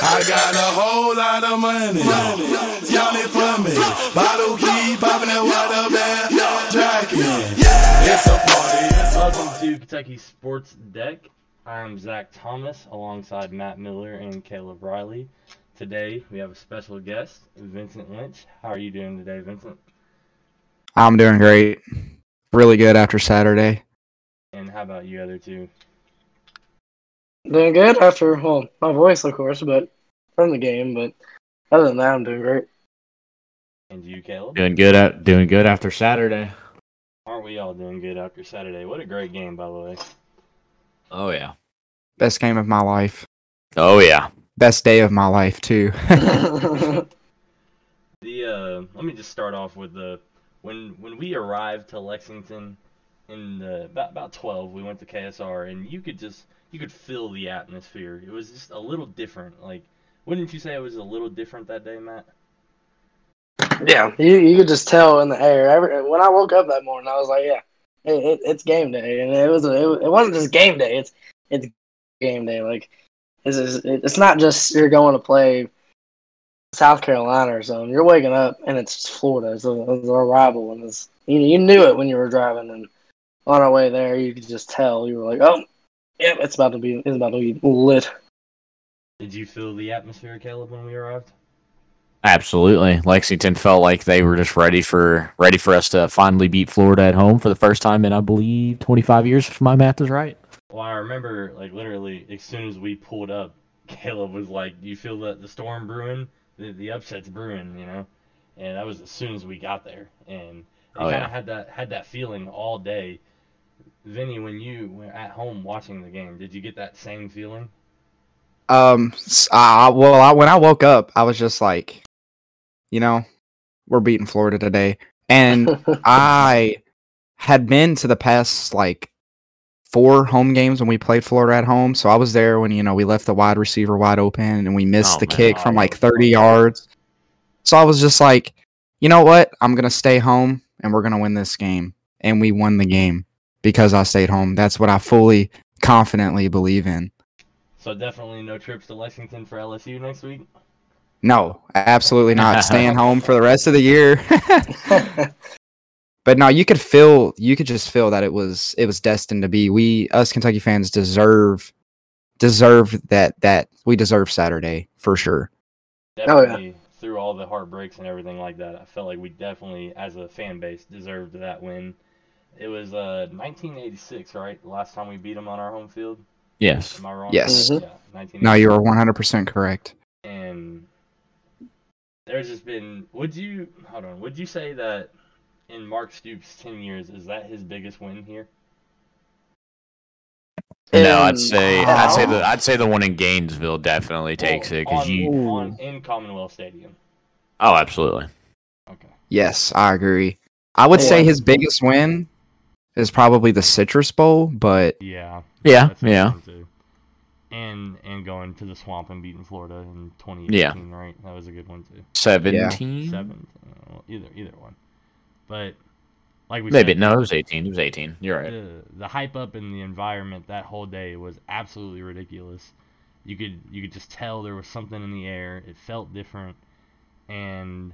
I got a whole lot of money. Y'all it for me. Bottle keep popping that water bag. Jacking. It's a party. Welcome to Kentucky Sports Deck. I'm Zach Thomas alongside Matt Miller and Caleb Riley. Today we have a special guest, Vincent Lynch. How are you doing today, Vincent? I'm doing great. Really good after Saturday. And how about you other two? Doing good after, well, my voice, of course, but from the game. But other than that, I'm doing great. And you, Caleb? Doing good at doing good after Saturday. Aren't we all doing good after Saturday? What a great game, by the way. Oh yeah. Best game of my life. Oh yeah. Best day of my life too. The uh, let me just start off with the when when we arrived to Lexington in the, about about 12, we went to KSR, and you could just you could feel the atmosphere. It was just a little different. Like, wouldn't you say it was a little different that day, Matt? yeah, you you could just tell in the air. Every, when I woke up that morning, I was like, yeah, it, it, it's game day, and it was it, it wasn't just game day. It's it's game day. Like it's it's it's not just you're going to play South Carolina or something. You're waking up and it's Florida. It's a, it's a rival, and it's you, you knew it when you were driving. And on our way there, you could just tell. You were like, oh, yep, it's about to be it's about to be lit. Did you feel the atmosphere, Caleb, when we arrived? Absolutely. Lexington felt like they were just ready for ready for us to finally beat Florida at home for the first time in I believe 25 years if my math is right. Well, I remember, like, literally, as soon as we pulled up, Caleb was like, Do you feel that the storm brewing? The, the upset's brewing, you know? And that was as soon as we got there. And I Oh, kind of yeah. had that had that feeling all day. Vinny, when you were at home watching the game, did you get that same feeling? um, s- I, well, I, when I woke up, I was just like, you know, we're beating Florida today, and I had been to the past like four home games when we played Florida at home. So I was there when you know we left the wide receiver wide open and we missed Oh, the man. kick Oh, from like 30 yards. So I was just like, you know what? I'm gonna stay home and we're gonna win this game. And we won the game because I stayed home. That's what I fully, confidently believe in. So definitely no trips to Lexington for LSU next week. No, absolutely not. Staying home for the rest of the year. but no, you could feel you could just feel that it was it was destined to be. We us Kentucky fans deserve deserve that that we deserve Saturday for sure. Oh, yeah. Through all the heartbreaks and everything like that, I felt like we definitely, as a fan base, deserved that win. It was uh 1986, right? Last time we beat them on our home field. Yes. Am I wrong? Yes. Yeah, No, you are 100% correct. and there's just been would you hold on would you say that in mark stoops 10 years is that his biggest win here No, I'd And- say I'd say the I'd say the one in Gainesville definitely takes Well, it cuz you on, in commonwealth stadium Oh, absolutely. okay Yes, I agree. I would say his biggest win is probably the Citrus Bowl, but yeah Yeah, that's a good yeah. and and going to the swamp and beating florida in 2018 right that was a good one too 17. seven well, either either one but like we Maybe said, no, it was 18. It was 18. You're right. the the hype up in the environment that whole day was absolutely ridiculous. You could you could just tell there was something in the air. It felt different, and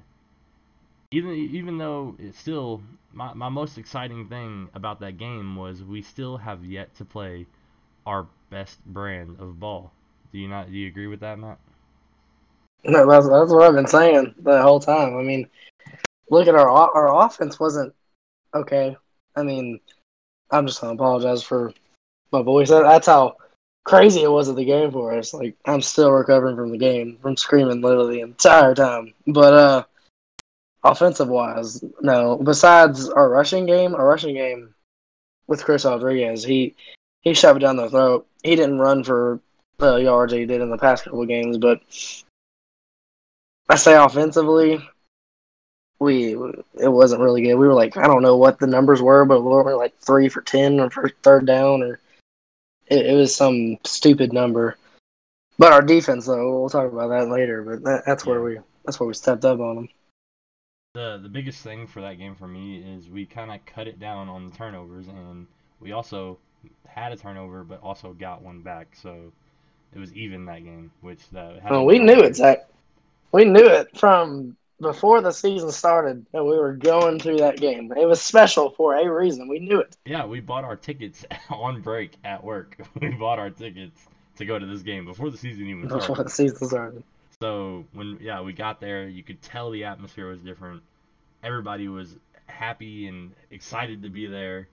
even even though it's still my my most exciting thing about that game was we still have yet to play our best brand of ball. Do you not? Do you agree with that, Matt? No, that's, that's what I've been saying the whole time. I mean, look at our our offense wasn't okay. I mean, I'm just gonna apologize for my voice. That, that's how crazy it was at the game for us. Like I'm still recovering from the game, from screaming literally the entire time. But uh, offensive wise, no. Besides our rushing game, our rushing game with Chris Rodriguez, he he shoved it down the throat. He didn't run for the yards that he did in the past couple of games, but I say offensively, we it wasn't really good. We were like I don't know what the numbers were, but we were like three for ten or for third down, or it, it was some stupid number. But our defense, though, we'll talk about that later. But that, that's where we that's where we stepped up on them. The the biggest thing for that game for me is we kind of cut it down on the turnovers, and we also had a turnover, but also got one back. So it was even that game, which that. Well, oh, we knew it, Zach. We knew it from before the season started that we were going to that game. It was special for a reason. We knew it. Yeah, we bought our tickets on break at work. We bought our tickets to go to this game before the season even Before the season started. So when yeah we got there, you could tell the atmosphere was different. Everybody was happy and excited to be there,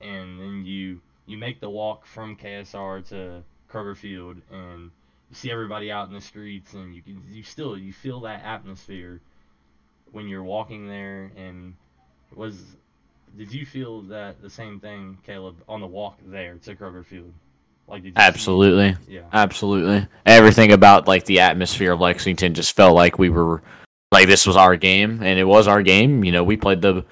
and then you you make the walk from KSR to Kroger Field, and you see everybody out in the streets, and you can you still you feel that atmosphere when you're walking there. And was did you feel that the same thing, Caleb, on the walk there to Kroger Field? Like Absolutely. yeah. Absolutely. Everything about like the atmosphere of Lexington just felt like we were like this was our game and it was our game. You know, we played the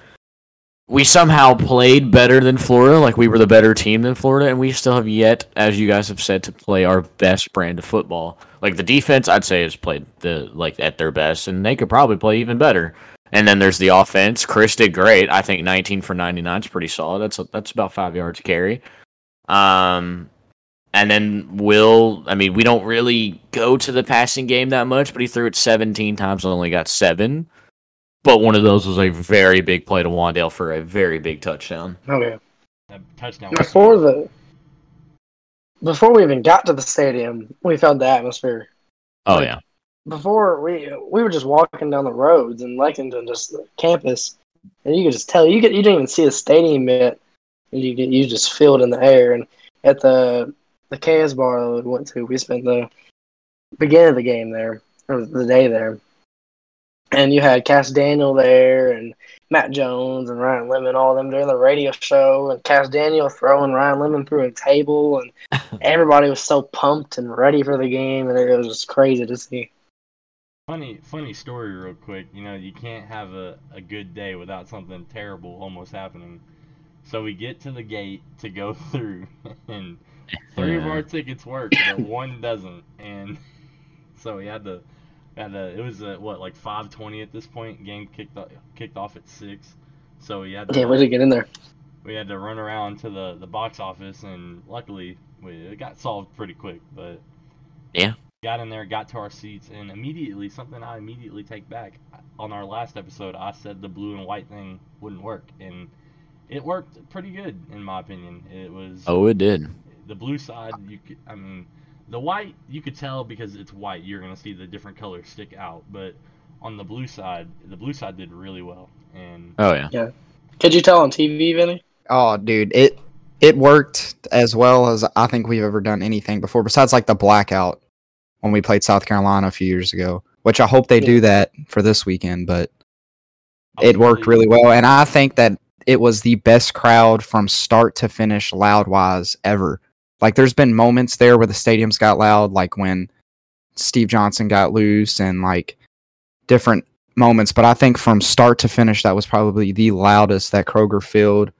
we somehow played better than Florida, like we were the better team than Florida, and we still have yet, as you guys have said, to play our best brand of football. Like the defense, I'd say has played the like at their best, and they could probably play even better. And then there's the offense. Chris did great. I think 19 for 99 is pretty solid. That's that's about five yards a carry. Um, and then Will, I mean, we don't really go to the passing game that much, but he threw it 17 times and only got seven. But one of those was a very big play to Wan'Dale for a very big touchdown. Oh, okay. That touchdown. Before the before we even got to the stadium, we felt the atmosphere. Oh Like- yeah, Before we we were just walking down the roads in Lexington, just the campus, and you could just tell you could you didn't even see the stadium yet. And you could, you just feel it in the air. And at the the KS bar that we went to, we spent the beginning of the game there or the day there, and you had Cass Daniel there and Matt Jones and Ryan Lemond, all of them doing the radio show, and Cass Daniel throwing Ryan Lemond through a table, and everybody was so pumped and ready for the game, and it was just crazy to see. Funny, funny story, real quick. You know, you can't have a, a good day without something terrible almost happening. So we get to the gate to go through, and three of our tickets work, but one doesn't. And so we had to, had to. It was uh what like 5:20 at this point. Game kicked o- kicked off at six. So we had to, Yeah, we did get in there. we had to run around to the the box office, and luckily we, it got solved pretty quick. But Yeah. got in there, got to our seats, and immediately something I immediately take back. On our last episode, I said the blue and white thing wouldn't work, and it worked pretty good in my opinion. It was oh it did. The blue side. You could, I mean, the white you could tell because it's white. You're gonna see the different colors stick out, but on the blue side, the blue side did really well, and Oh yeah. Could you tell on TV, Vinny? Oh, dude, it it worked as well as I think we've ever done anything before. Besides, like the blackout when we played South Carolina a few years ago, which I hope they do that for this weekend. But it worked really well, and I think that it was the best crowd from start to finish, loud wise, ever. Like, there's been moments there where the stadiums got loud, like when Steve Johnson got loose, and like different moments. But I think from start to finish, that was probably the loudest that Kroger Field,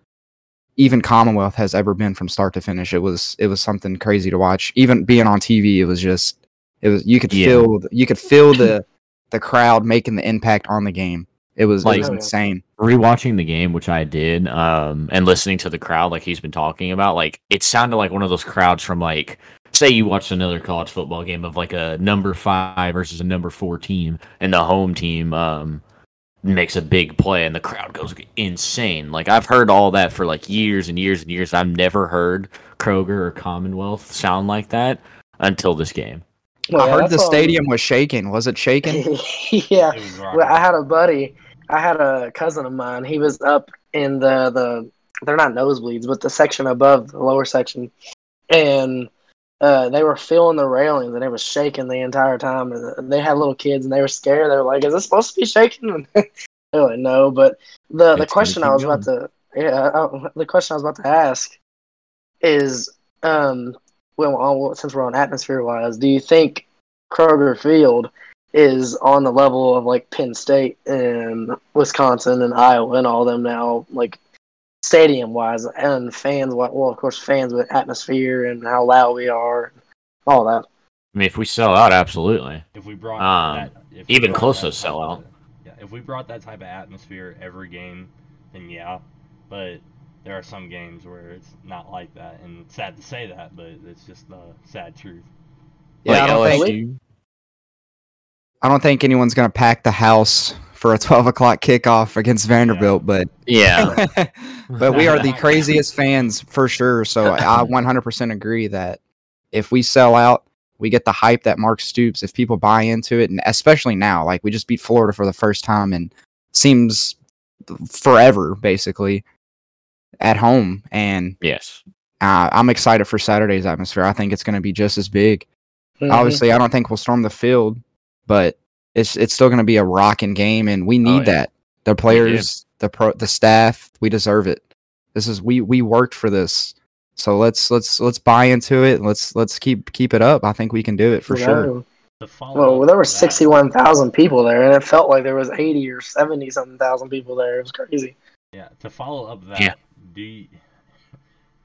even Commonwealth, has ever been from start to finish. It was it was something crazy to watch. Even being on TV, it was just it was you could Yeah. feel you could feel the the crowd making the impact on the game. It was Like- it was insane. Rewatching the game, which I did, um, and listening to the crowd, like he's been talking about, like it sounded like one of those crowds from like, say you watched another college football game of like a number five versus a number four team, and the home team um makes a big play, and the crowd goes insane. Like I've heard all that for like years and years and years. I've never heard Kroger or Commonwealth sound like that until this game. Well, I yeah, heard the stadium was shaking. Was it shaking? yeah. Well. I had a buddy. I had a cousin of mine. He was up in the the they're not nosebleeds, but the section above the lower section, and uh, they were feeling the railings and it was shaking the entire time. And they had little kids and they were scared. They were like, "Is this supposed to be shaking?" They're like, "No." But the the It's question I was about to yeah I, the question I was about to ask is um well since we're on atmosphere wise, do you think Kroger Field is on the level of like Penn State and Wisconsin and Iowa and all them now, like stadium wise and fans. Well, of course, fans with atmosphere and how loud we are, all that. I mean, if we sell out, absolutely. if we brought Um, that, if we even brought close that to sell out. of- Yeah, if we brought that type of atmosphere every game, then yeah. But there are some games where it's not like that, and it's sad to say that, but it's just the sad truth. Yeah, like I don't think LSU. I don't think anyone's gonna pack the house for a twelve o'clock kickoff against Vanderbilt, but Yeah. but we are the craziest fans for sure. So I 100% agree that if we sell out, we get the hype that Mark Stoops. If people buy into it, and especially now, like we just beat Florida for the first time and seems forever basically at home, and yes. uh, I'm excited for Saturday's atmosphere. I think it's going to be just as big. Mhm. Obviously, I don't think we'll storm the field, but it's it's still going to be a rocking game, and we oh, need yeah. that. The players, the pro, the staff, we deserve it. This is we we worked for this, so let's let's let's buy into it. Let's let's keep keep it up. I think we can do it for sure. No. To follow Well, there were sixty-one thousand people there, and it felt like there was eighty or seventy something thousand people there. It was crazy. Yeah, to follow up that, Yeah. do you,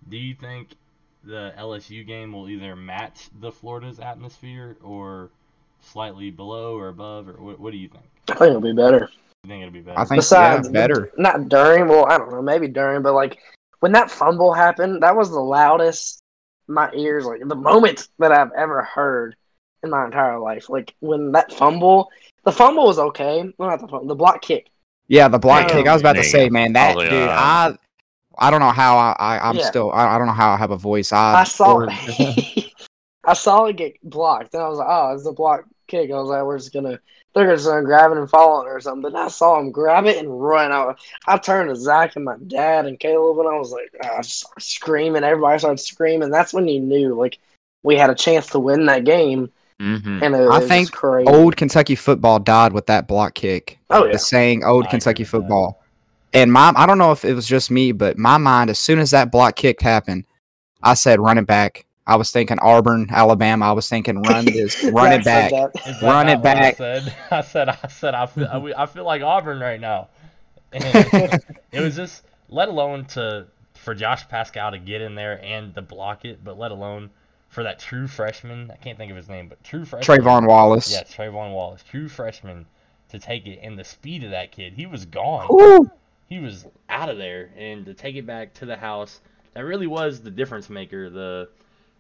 do you think the LSU game will either match the Florida's atmosphere or slightly below or above, or what, what do you think? I think it'll be better. You think it'll be better? I think Besides, yeah, better. Not during. Well, I don't know. Maybe during, but like when that fumble happened, that was the loudest my ears like the moment that I've ever heard in my entire life. Like when that fumble, the fumble was okay. Well, not the fumble, the block kick. Yeah, the block There you kick. I was about go. to say, man, that Oh, dude. yeah. I I don't know how I, I I'm Yeah. still I, I don't know how I have a voice. I I saw or- I saw it get blocked, and I was like, "Oh, it's a block kick." I was like, "We're just gonna they're gonna start grabbing and fall on it or something." But I saw him grab it and run out. I turned to Zach and my dad and Caleb, and I was like, ah, I started screaming. Everybody started screaming. That's when you knew like we had a chance to win that game, Mm-hmm. and it, it I was think just crazy. old Kentucky football died with that block kick. oh yeah, The saying old I Kentucky with that. football. And my I don't know if it was just me, but my mind as soon as that block kick happened, I said run it back. I was thinking Auburn, Alabama. I was thinking run this, run it back. said that Run it back. I said, I said, I said, I feel, I, I feel like Auburn right now. And it was just, let alone to for Josh Paschal to get in there and to block it, but let alone for that true freshman. I can't think of his name, but true freshman. Trevin Wallace. Yeah, Trevin Wallace, true freshman, to take it and the speed of that kid, he was gone. Woo! He was out of there, and to take it back to the house, that really was the difference maker. The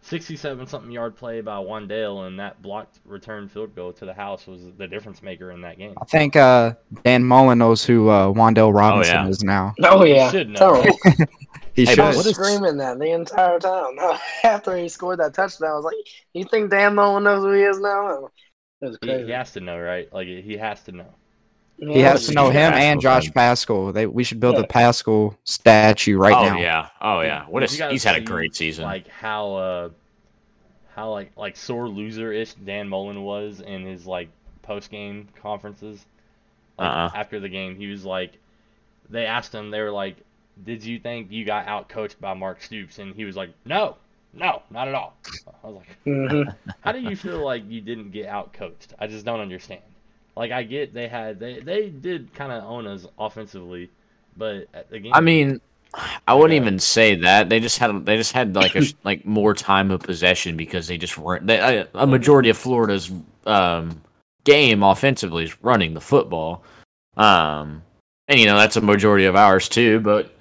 67 something yard play by Wan'Dale and that blocked return field goal to the house was the difference maker in that game. I think uh, Dan Mullen knows who uh, Wan'Dale Robinson yeah. is now. Oh yeah, he should know. Tell. He Hey, should. but I was what is- screaming that the entire time. After he scored that touchdown, I was like, "You think Dan Mullen knows who he is now?" It was He, crazy. he has to know, right? Like he has to know. He has to know him Paschal and Josh fan. Paschal. They, we should build Yeah. a Paschal statue right oh now. Oh yeah. Oh yeah. What a, he's had a great season. Like how uh how like like sore loser ish Dan Mullen was in his like post game conferences. Like, Uh-uh. After the game, he was like, they asked him, they were like, "Did you think you got out coached by Mark Stoops?" And he was like, "No, no, not at all." I was like, Mhm. "How do you feel like you didn't get out coached?" I just don't understand. Like I get they had they they did kind of own us offensively, but at the game. I mean, I wouldn't Yeah. even say that. They just had they just had like a like more time of possession because they just weren't. They, a- a majority of Florida's um, game offensively is running the football, um, and you know that's a majority of ours too. But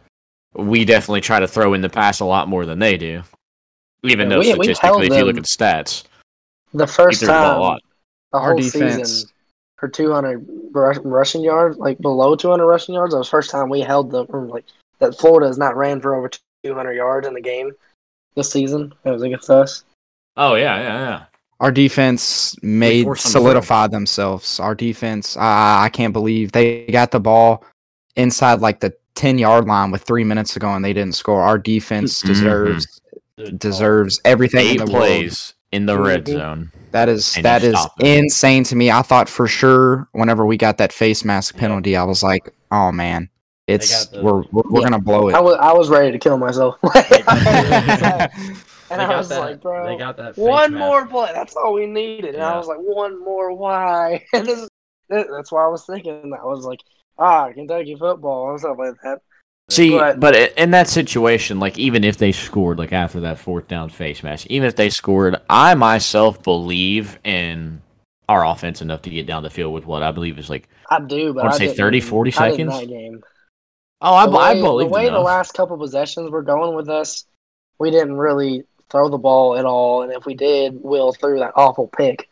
we definitely try to throw in the pass a lot more than they do. Even Yeah, though we- we statistically, if you look at the stats, The first threw the time the Our whole defense- season for 200 rushing yards, like below 200 rushing yards. That was the first time we held them. Like that Florida has not ran for over 200 yards in the game this season. It was against us. Oh yeah, yeah, yeah. Our defense made forced them to throw. solidified themselves. Our defense, I I can't believe they got the ball inside like the ten yard line with three minutes to go and they didn't score. Our defense deserves Good deserves everything Eight in the world. plays in the red Mhm. zone. That is And that you is stop them. insane to me. I thought for sure whenever we got that face mask Yeah. penalty, I was like, oh man, it's the- we're we're, we're Yeah. gonna blow it. I it. was I was ready to kill myself. and I was that- like, bro, they got that one mask. more play. That's all we needed. And I was like, one more. Why? And this, that- that's why I was thinking. that. I was like, ah, Kentucky football and stuff like that. See, But- but in that situation, like even if they scored, like after that fourth down face mask, even if they scored, I myself believe in our offense enough to get down the field with what I believe is like, I do, but I I say didn't- 30, 40 seconds? Oh, I, the be- I believe the way the last couple possessions were going with us, we didn't really throw the ball at all, and if we did, Will threw that awful pick.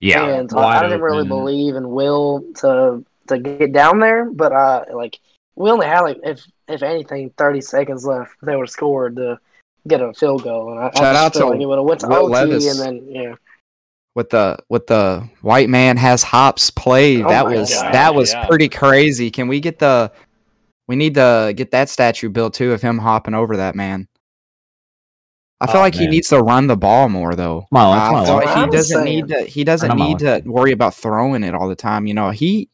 Yeah, and I, I didn't really believe in Will to to get down there, but uh, like we only had like if if anything, thirty seconds left. They would have scored to get a field goal, and I, I Shout just out feel to like it would have went to Will OT, Levis. and then yeah, with the with the white man has hops play. Oh that was God, that was yeah. pretty crazy. Can we get the we need to get that statue built too of him hopping over that man. I feel Oh, like he needs to run the ball more though. My life, my I feel like he doesn't need to he doesn't need to worry about throwing it all the time. You know, he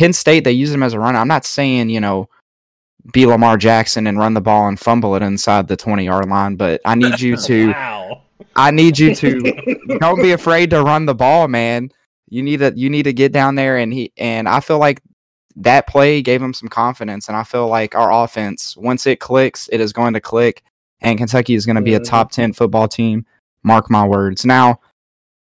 Penn State they use him as a runner. I'm not saying, you know, be Lamar Jackson and run the ball and fumble it inside the 20 yard line, but I need you to Wow. I need you to don't be afraid to run the ball, man. You need to you need to get down there and he and I feel like that play gave him some confidence and I feel like our offense once it clicks, it is going to click and Kentucky is going to be a Mhm. top 10 football team. Mark my words. Now,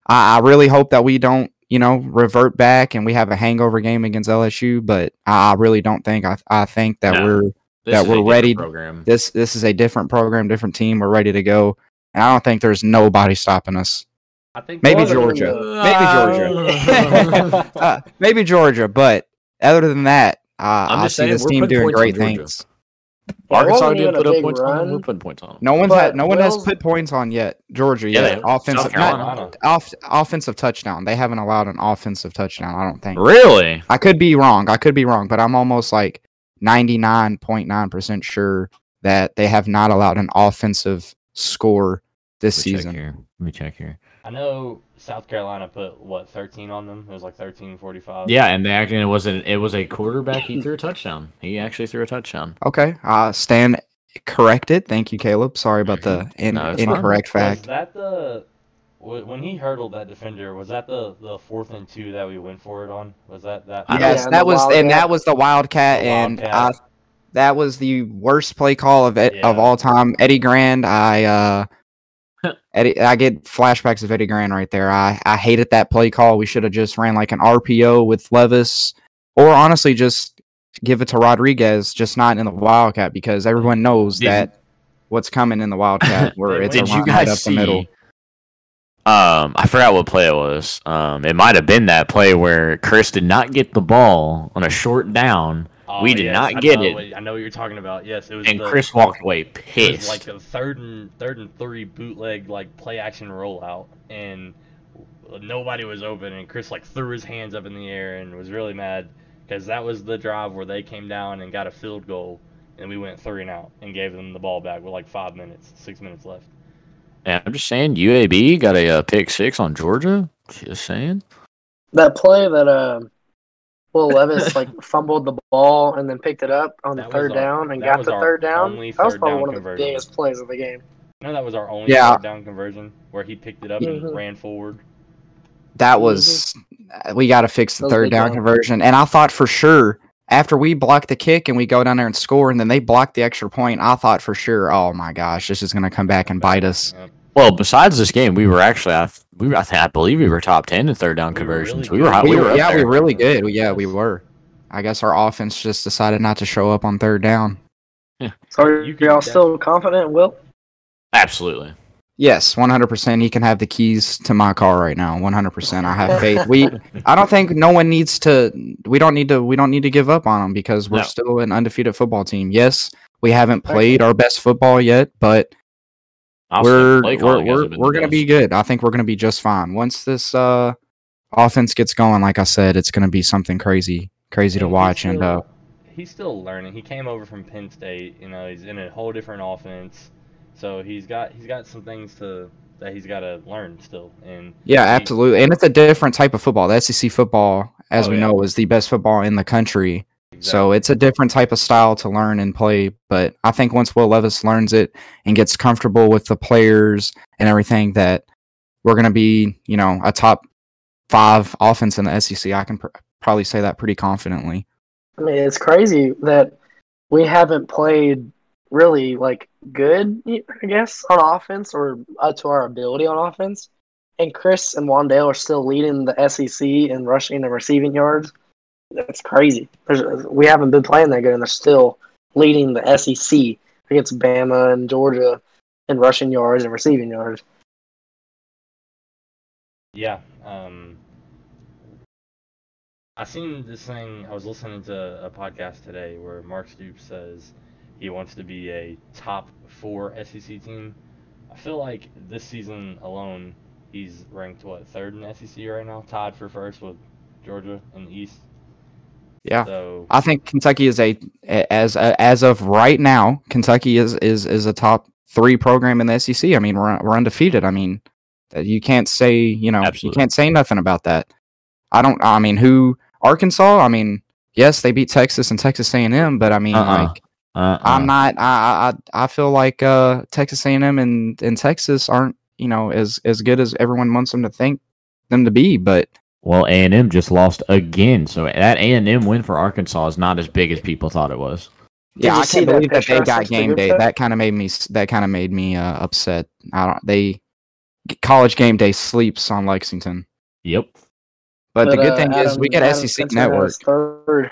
I, I really hope that we don't, you know, revert back and we have a hangover game against LSU, but I, I really don't think I I think that No. we're This that is a we're ready- Program. this this is a different program, different team. We're ready to go. And I don't think there's nobody stopping us. I think Maybe Wasn't in Georgia. Maybe Georgia. uh, maybe Georgia, but other than that, uh, I'm I just see saying, this team doing points on great Georgia. things. Arkansas wasn't did put up big points on them. We're putting points on them. No one's But had, no one has put points on yet. Georgia, Yeah, yet offensive, not off, offensive touchdown. They haven't allowed an offensive touchdown. I don't think. Really? I could be wrong. I could be wrong, but I'm almost like 99.9% sure that they have not allowed an offensive score this Let me check season. here. Let me check here. I know South Carolina put what 13 on them. It was like 13 45. Yeah, and they actually it was an it was a quarterback. He threw a touchdown. He actually threw a touchdown. Okay. Uh, stand corrected. Thank you, Caleb. Sorry about the in, No, it's fine. incorrect Was fact. that the when he hurdled that defender? Was that the the fourth and two that we went for it on? Was that that? Yes, Yeah, that the was and that was the Wildcat, The and Wildcat. uh, that was the worst play call of it, of all time. Eddie Gran, I uh, Eddie, I get flashbacks of Eddie Gran right there. I I hated that play call. We should have just ran like an RPO with Levis, or honestly just give it to Rodriguez, just not in the Wildcat because everyone knows Did- that what's coming in the Wildcat, where it's a you guys up see? the middle. Um, I forgot what play it was. Um, it might have been that play where Chris did not get the ball on a short down, Oh, we did yes, not I get know it. what- I know what you're talking about. Yes, it was. and the, Chris walked away It was pissed. like a third and third and three bootleg like play action rollout, and nobody was open, and Chris like threw his hands up in the air and was really mad because that was the drive where they came down and got a field goal, and we went three and out and gave them the ball back with like five minutes, six minutes left. Yeah, I'm just saying, UAB got a uh, pick six on Georgia. Just saying. That play that uh, Will Levis like fumbled the ball and then picked it up on the That was third our- down and got the third down. only That was probably down one of the biggest plays of the game. No, that was our only Yeah. third down conversion where he picked it up Mhm. and ran forward. That was we got to fix the That third big down conversion. And I thought for sure after we block the kick and we go down there and score, and then they block the extra point, I thought for sure, oh my gosh, this is going to come back and bite us. Yep. Well, besides this game, we were actually I, we were, I, think, I believe we were top ten in third down We were conversions. really we were high, We we were, were up yeah, we there. were really good. Yeah, we were. I guess our offense just decided not to show up on third down. So are You can y'all still confident, Will? Absolutely. Yes, 100%. He can have the keys to my car right now. 100%. I have faith. We I don't think no one needs to we don't need to we don't need to give up on him because we're No. still an undefeated football team. Yes, we haven't played our best football yet, but I'll say we're we're we're, we're gonna be good. I think we're gonna be just fine. Once this uh offense gets going, like I said, it's gonna be something crazy, crazy to And he's watch. And uh, he's still learning. He came over from Penn State. You know, he's in a whole different offense, so he's got he's got some things to that he's got to learn still. And yeah, he- absolutely. And it's a different type of football. The SEC football, as Oh, we yeah. know, is the best football in the country. So it's a different type of style to learn and play. But I think once Will Levis learns it and gets comfortable with the players and everything, that we're gonna be, you know, a top five offense in the SEC. I can pr- probably say that pretty confidently. I mean, it's crazy that we haven't played really like good, I guess, on offense or up to our ability on offense. And Chris and Wan'Dale are still leading the SEC in rushing and receiving yards. That's crazy. There's, we haven't been playing that good, and they're still leading the SEC against Bama and Georgia. in rushing yards and receiving yards. Yeah. Um, I seen this thing. I was listening to a podcast today where Mark Stoops says he wants to be a top four SEC team. I feel like this season alone, he's ranked what third in SEC right now, tied for first with Georgia in the East. Yeah. So I think Kentucky is a as as of right now, Kentucky is is is a top three program in the SEC. I mean, we're we're undefeated. I mean, uh, you can't say you know Absolutely. you can't say nothing about that. I don't. I mean, who Arkansas? I mean, yes, they beat Texas and Texas A and M, but I mean, Uh-uh. like Uh-uh. I'm not. I I I feel like uh, Texas A and M and and Texas aren't you know as as good as everyone wants them to think them to be. But Well, A and M just lost again, so that A and M win for Arkansas is not as big as people thought it was. yeah, I can't that believe that picture they got sent to the game day. chat? That kind of made me. That kind of made me uh, upset. I don't. They college game day sleeps on Lexington. Yep. But, the good uh, thing is we get Adam SEC Spencer network. Third.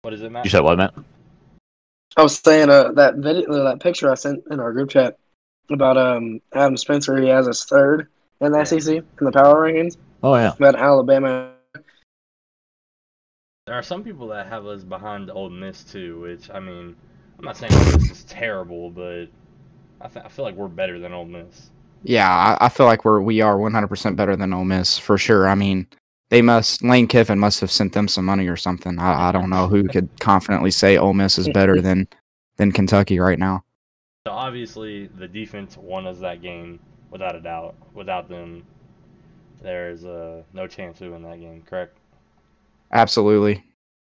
what is it, Matt? You said what, Matt? I was saying uh, that video, uh, that picture I sent in our group chat about um Adam Spencer. He has us third in the Yeah. SEC in the power rankings. Oh yeah. About Alabama. There are some people that have us behind Ole Miss too, which I mean, I'm not saying Ole Miss is terrible, but I, th- I feel like we're better than Ole Miss. Yeah, I, I feel like we're we are 100% better than Ole Miss for sure. I mean, they must Lane Kiffin must have sent them some money or something. I, I don't know who could confidently say Ole Miss is better than than Kentucky right now. So obviously the defense won us that game without a doubt. Without them, there's uh, no chance we win that game. Correct? Absolutely.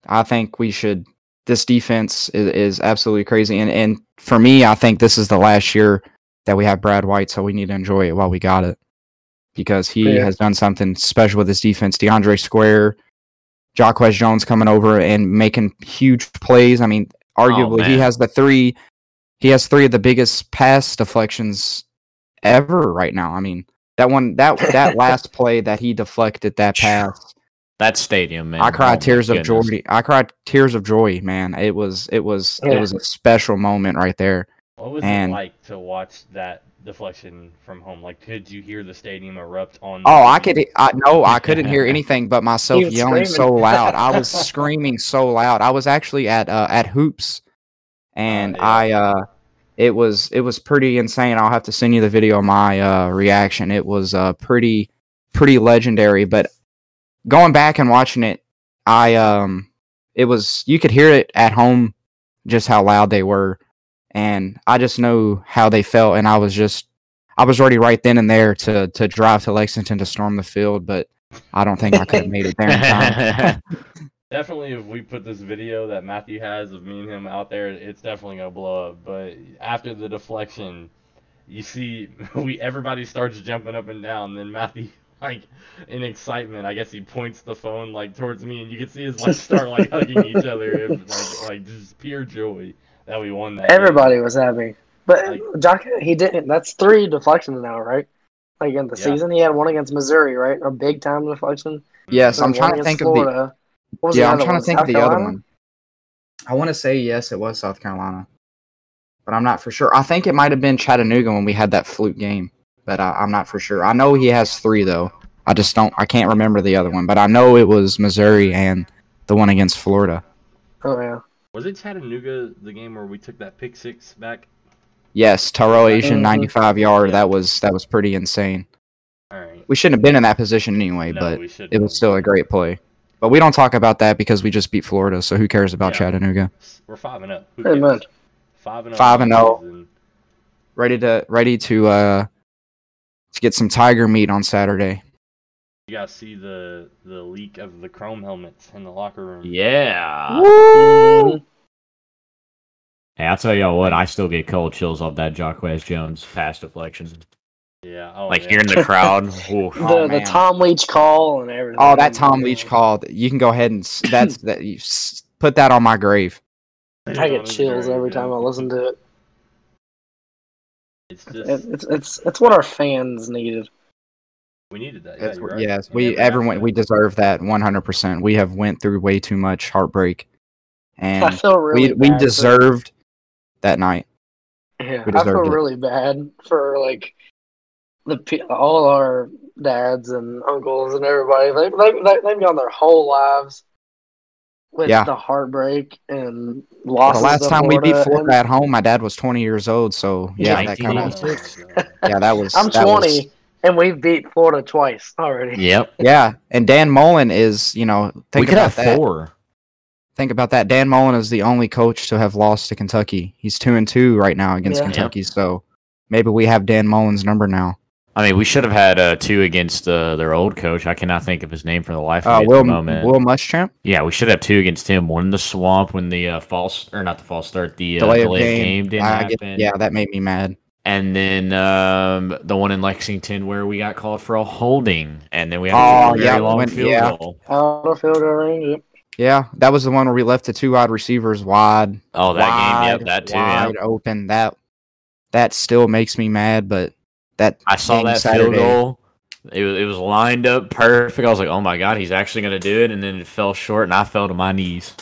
I think we should. This defense is, is absolutely crazy, and and for me, I think this is the last year that we have Brad White, so we need to enjoy it while we got it, because he Yeah. has done something special with his defense. DeAndre Square, Jacquez Jones coming over and making huge plays. I mean, arguably he has the three. He has three of the biggest pass deflections ever right now. I mean, that one that that last play that he deflected that pass. That stadium, man. I Oh, cried my tears of joy. I cried tears of joy, man. It was it was it was a special moment right there. What was And- it like to watch that deflection from home? Like, could you hear the stadium erupt on? Oh, I could I no, I couldn't hear anything but myself yelling so loud. I was screaming so loud. I was actually at uh, at hoops and Oh, yeah. I uh it was it was pretty insane. I'll have to send you the video of my uh reaction. It was uh pretty pretty legendary, but going back and watching it, I um it was you could hear it at home just how loud they were and I just know how they felt and I was just I was ready right then and there to to drive to Lexington to storm the field, but I don't think I could have made it there in time. Definitely, if we put this video that Matthew has of me and him out there, it's definitely gonna blow up. But after the deflection, you see, we everybody starts jumping up and down. Then Matthew, like in excitement, I guess he points the phone like towards me, and you can see his like start like hugging each other, if, like like just pure joy that we won that. game. Everybody was happy, but Like- Jock he didn't. That's three deflections now, right? Like in the Yeah. season, he had one against Missouri, right? A big time deflection. yes, I'm trying to think against of the Florida. What was Yeah, I'm trying one? to think South of the other one. I want to say yes, it was South Carolina, but I'm not for sure. I think it might have been Chattanooga when we had that flute game, but I, I'm not for sure. I know he has three though. I just don't. I can't remember the other one, but I know it was Missouri and the one against Florida. Oh yeah. Was it Chattanooga the game where we took that pick six back? Yes, Tyrell Ajian Mhm. 95 yard. Yeah. That was that was pretty insane. All right. We shouldn't have been in that position anyway, No, but it was still a great play. But we don't talk about that because we just beat Florida, so who cares about Yeah. Chattanooga? We're five and up. Who Pretty cares? much. Five and oh Five and this oh. Ready to ready to uh to get some tiger meat on Saturday. You guys see the the leak of the chrome helmets in the locker room. Yeah. Mhm. Hey, I'll tell y'all what, I still get cold chills off that Jacquez Jones pass deflection. Yeah. Oh, like yeah. hearing the crowd. ooh. The, Oh, the. Tom Leach call and everything. Oh, that Tom Leach call. You can go ahead and that's that. You put that on my grave. I get chills every time I listen to it. It's It, just it's it's it's what our fans needed. we needed that. Yeah, That's you're what- right. yes, We we everyone we deserve that 100. percent We have went through way too much heartbreak, I and feel really we we bad for- deserved that night. Yeah, I feel deserved it. really bad for like the all our dads and uncles and everybody. They they they they've gone their whole lives with Yeah. the heartbreak and The last to time we beat Florida, Florida at home, my dad was 20 years old. So yeah, that kind of yeah, that was. I'm that 20, was- and we've beat Florida twice already. Yep. yeah, and Dan Mullen is you know think we could about have that. four. Think about that. Dan Mullen is the only coach to have lost to Kentucky. He's two and two right now against Yeah. Kentucky. So maybe we have Dan Mullen's number now. I mean, we should have had uh, two against uh, their old coach. I cannot think of his name for the life of Uh, me at Will the moment. Will Muschamp. yeah, we should have two against him. One in the swamp when the uh, false or not the false start, the uh, delay delay, of of game. game, didn't I get- yeah, that made me mad. and then um, the one in Lexington where we got called for a holding, and then we had Oh, a very yeah, long when- field yeah. goal. Out of field goal range. Yeah, that was the one where we left the two wide receivers wide. Oh, that game, wide, yep, that too. Yeah. wide open. That that still makes me mad, but that I saw that Saturday- field goal. It was, it was lined up perfect. I was like, oh my god, he's actually gonna do it, and then it fell short, and I fell to my knees.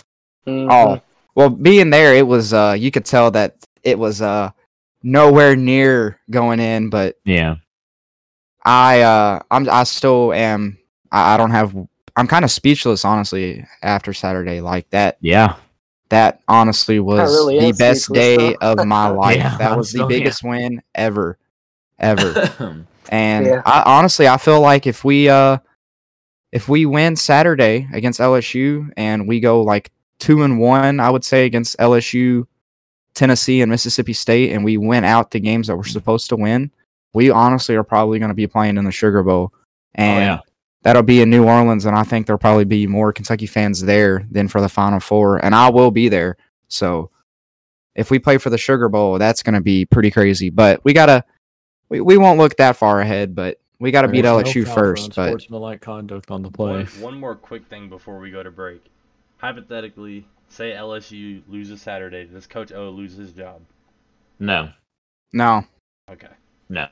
Mhm. Oh, well, being there, it was. uh You could tell that it was uh nowhere near going in, but Yeah, I uh I'm I still am. I, I don't have. I'm kind of speechless, honestly, after Saturday. Like that. yeah. That honestly was really the best day though. of my life. Yeah, that I'm was the still- yeah. biggest win ever, ever. And Yeah. I honestly I feel like if we uh if we win Saturday against LSU and we go like two and one, I would say against LSU, Tennessee, and Mississippi State, and we win out the games that we're supposed to win, we honestly are probably going to be playing in the Sugar Bowl, and yeah. that'll be in New Orleans, and I think there'll probably be more Kentucky fans there than for the Final Four, and I will be there. So if we play for the Sugar Bowl, that's going to be pretty crazy. But we gotta we, we won't look that far ahead, but we got to beat LSU first. But sportsmanlike conduct on the One, one more quick thing before we go to break. Hypothetically, say LSU loses Saturday, does Coach O lose his job? no, no, Okay. no.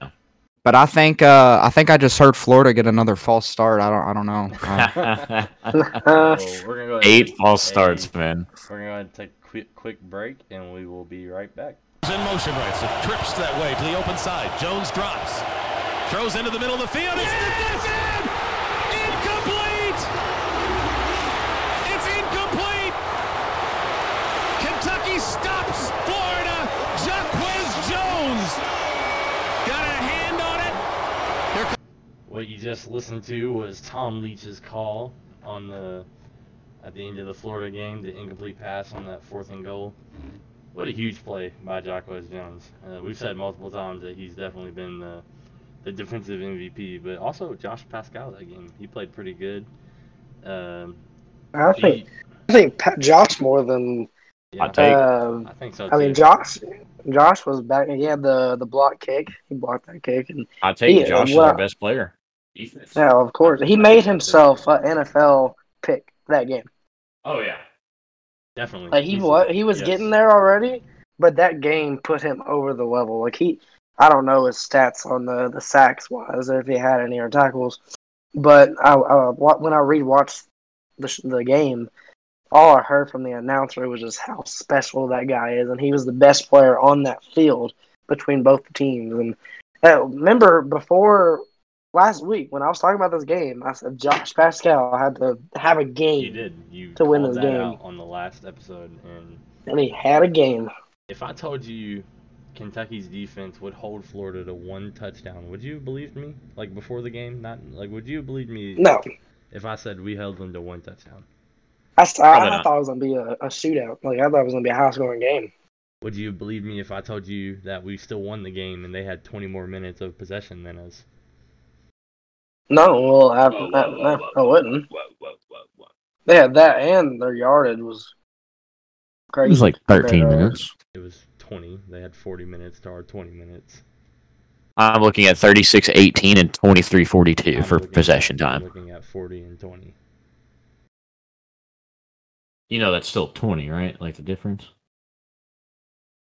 but I think uh, I think I just heard Florida get another false start. I don't I don't know. Uh, So we're go Eight false Hey, starts, man. We're gonna go ahead and take a quick quick break, and we will be right back. In motion right, so trips that way to the open side. Jones drops, throws into the middle of the field. It's defensive, incomplete. It's incomplete. Kentucky stops Florida. Jones got a hand on it. What you just listened to was Tom Leach's call on the at the end of the Florida game, the incomplete pass on that fourth and goal. What a huge play by Jacquez Jones. Uh, we've said multiple times that he's definitely been the, the defensive MVP, but also Josh Paschal that game. He played pretty good. Um, I think he- I think Pat Josh more than. yeah, I'll take it. Um, I think so I mean. Josh. Josh was back. He had the the block kick. He blocked that kick, and I take Yeah, Josh is well- our best player. Defense. yeah, of course, he made himself an NFL pick that game. Oh yeah. Definitely. Like he was he was yes. getting there already, but that game put him over the level. Like he, I don't know his stats on the the sacks wise or if he had any or tackles, but I, I when I rewatched the the game, all I heard from the announcer was just how special that guy is, and he was the best player on that field between both teams. And uh, remember before last week when I was talking about this game, I said Josh Paschal had to have a game, You did. You to win this game. out on the last episode, and and he had a game. If I told you Kentucky's defense would hold Florida to one touchdown, would you believe me? Like before the game, not like would you believe me No, if I said we held them to one touchdown? I, I- I thought it was gonna be a, a shootout. Like I thought it was gonna be a high scoring game. Would you believe me if I told you that we still won the game and they had 20 more minutes of possession than us? No, well, I, I, I, I wouldn't. They had that, and their yardage was crazy. It was like 13 Uh, minutes. It was 20. They had 40 minutes to our 20 minutes. I'm looking at 36 18 and 23 42 I'm for looking at- possession I'm time. looking at 40 and 20. You know that's still 20, right? Like the difference?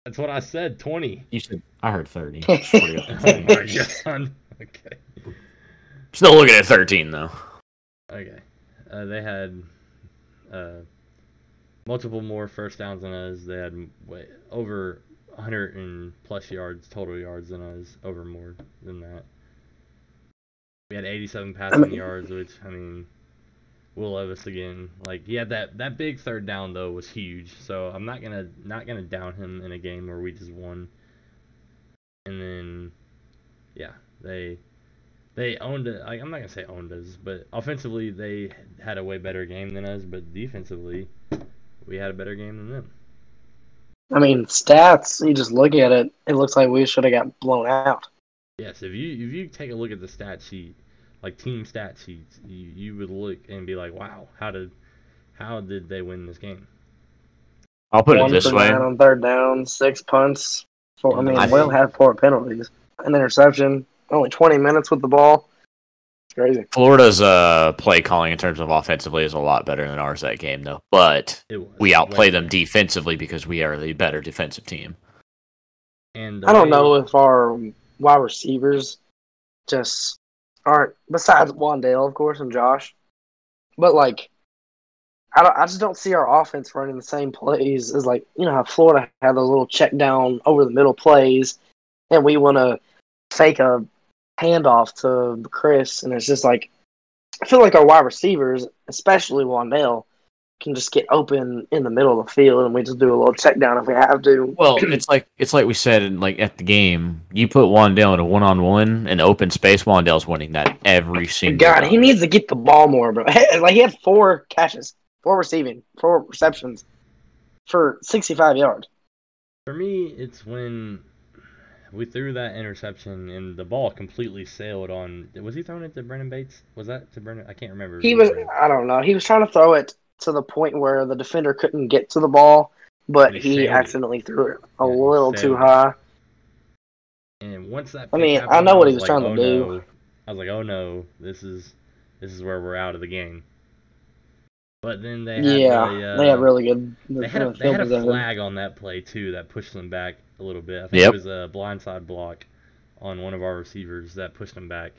That's what I said. 20. You said I heard 30. Oh my god. Okay. Still looking at 13 though. Okay. Uh, they had uh, multiple more first downs than us. They had way, over 100 and plus yards total yards than us, over more than that. We had 87 passing mean- yards, which I mean, Will Levis again. Like he had that that big third down though was huge. So I'm not gonna not gonna down him in a game where we just won. And then, yeah, they they owned it. Like, I'm not gonna say owned us, but offensively they had a way better game than us. But defensively, we had a better game than them. I mean, stats. You just look at it. It looks like we should have got blown out. Yes, if you if you take a look at the stat sheet, like team stat sheets, you, you would look and be like, wow, how did how did they win this game? I'll put One it this for way. nine on third down, six punts. Four, I mean, I Will think- had four penalties, an interception, only 20 minutes with the ball. It's crazy. Florida's uh play calling in terms of offensively is a lot better than ours that game though. But It was we way outplay them defensively because we are the better defensive team. And I don't way- know if our wide receivers just aren't, besides Wan'Dale, of course, and Josh, but like, I, don't, I just don't see our offense running the same plays as like, you know, how Florida had those little check down over the middle plays, and we want to fake a handoff to Chris, and it's just like, I feel like our wide receivers, especially Wan'Dale, can just get open in the middle of the field, and we just do a little check down if we have to. Well, it's like it's like we said in, like at the game. You put Wan'Dale in a one on one in open space. Wan'Dale's winning that every single. God, time. he needs to get the ball more, bro. Like he had four catches, four receiving, four receptions for sixty-five yards. For me, it's when we threw that interception and the ball completely sailed on. Was he throwing it to Brenden Bates? Was that to Brenden? I can't remember. He was, I don't know, he was trying to throw it to the point where the defender couldn't get to the ball, but he he it. accidentally threw it a Yeah, little too high. And once that, I mean, I happened, know what he was like, trying to oh, do. no. I was like, oh no, this is this is where we're out of the game. But then they had Yeah, the, uh, they had really good. they had a, uh, they had a flag on that play too that pushed them back a little bit. I think Yep. it was a blindside block on one of our receivers that pushed him back,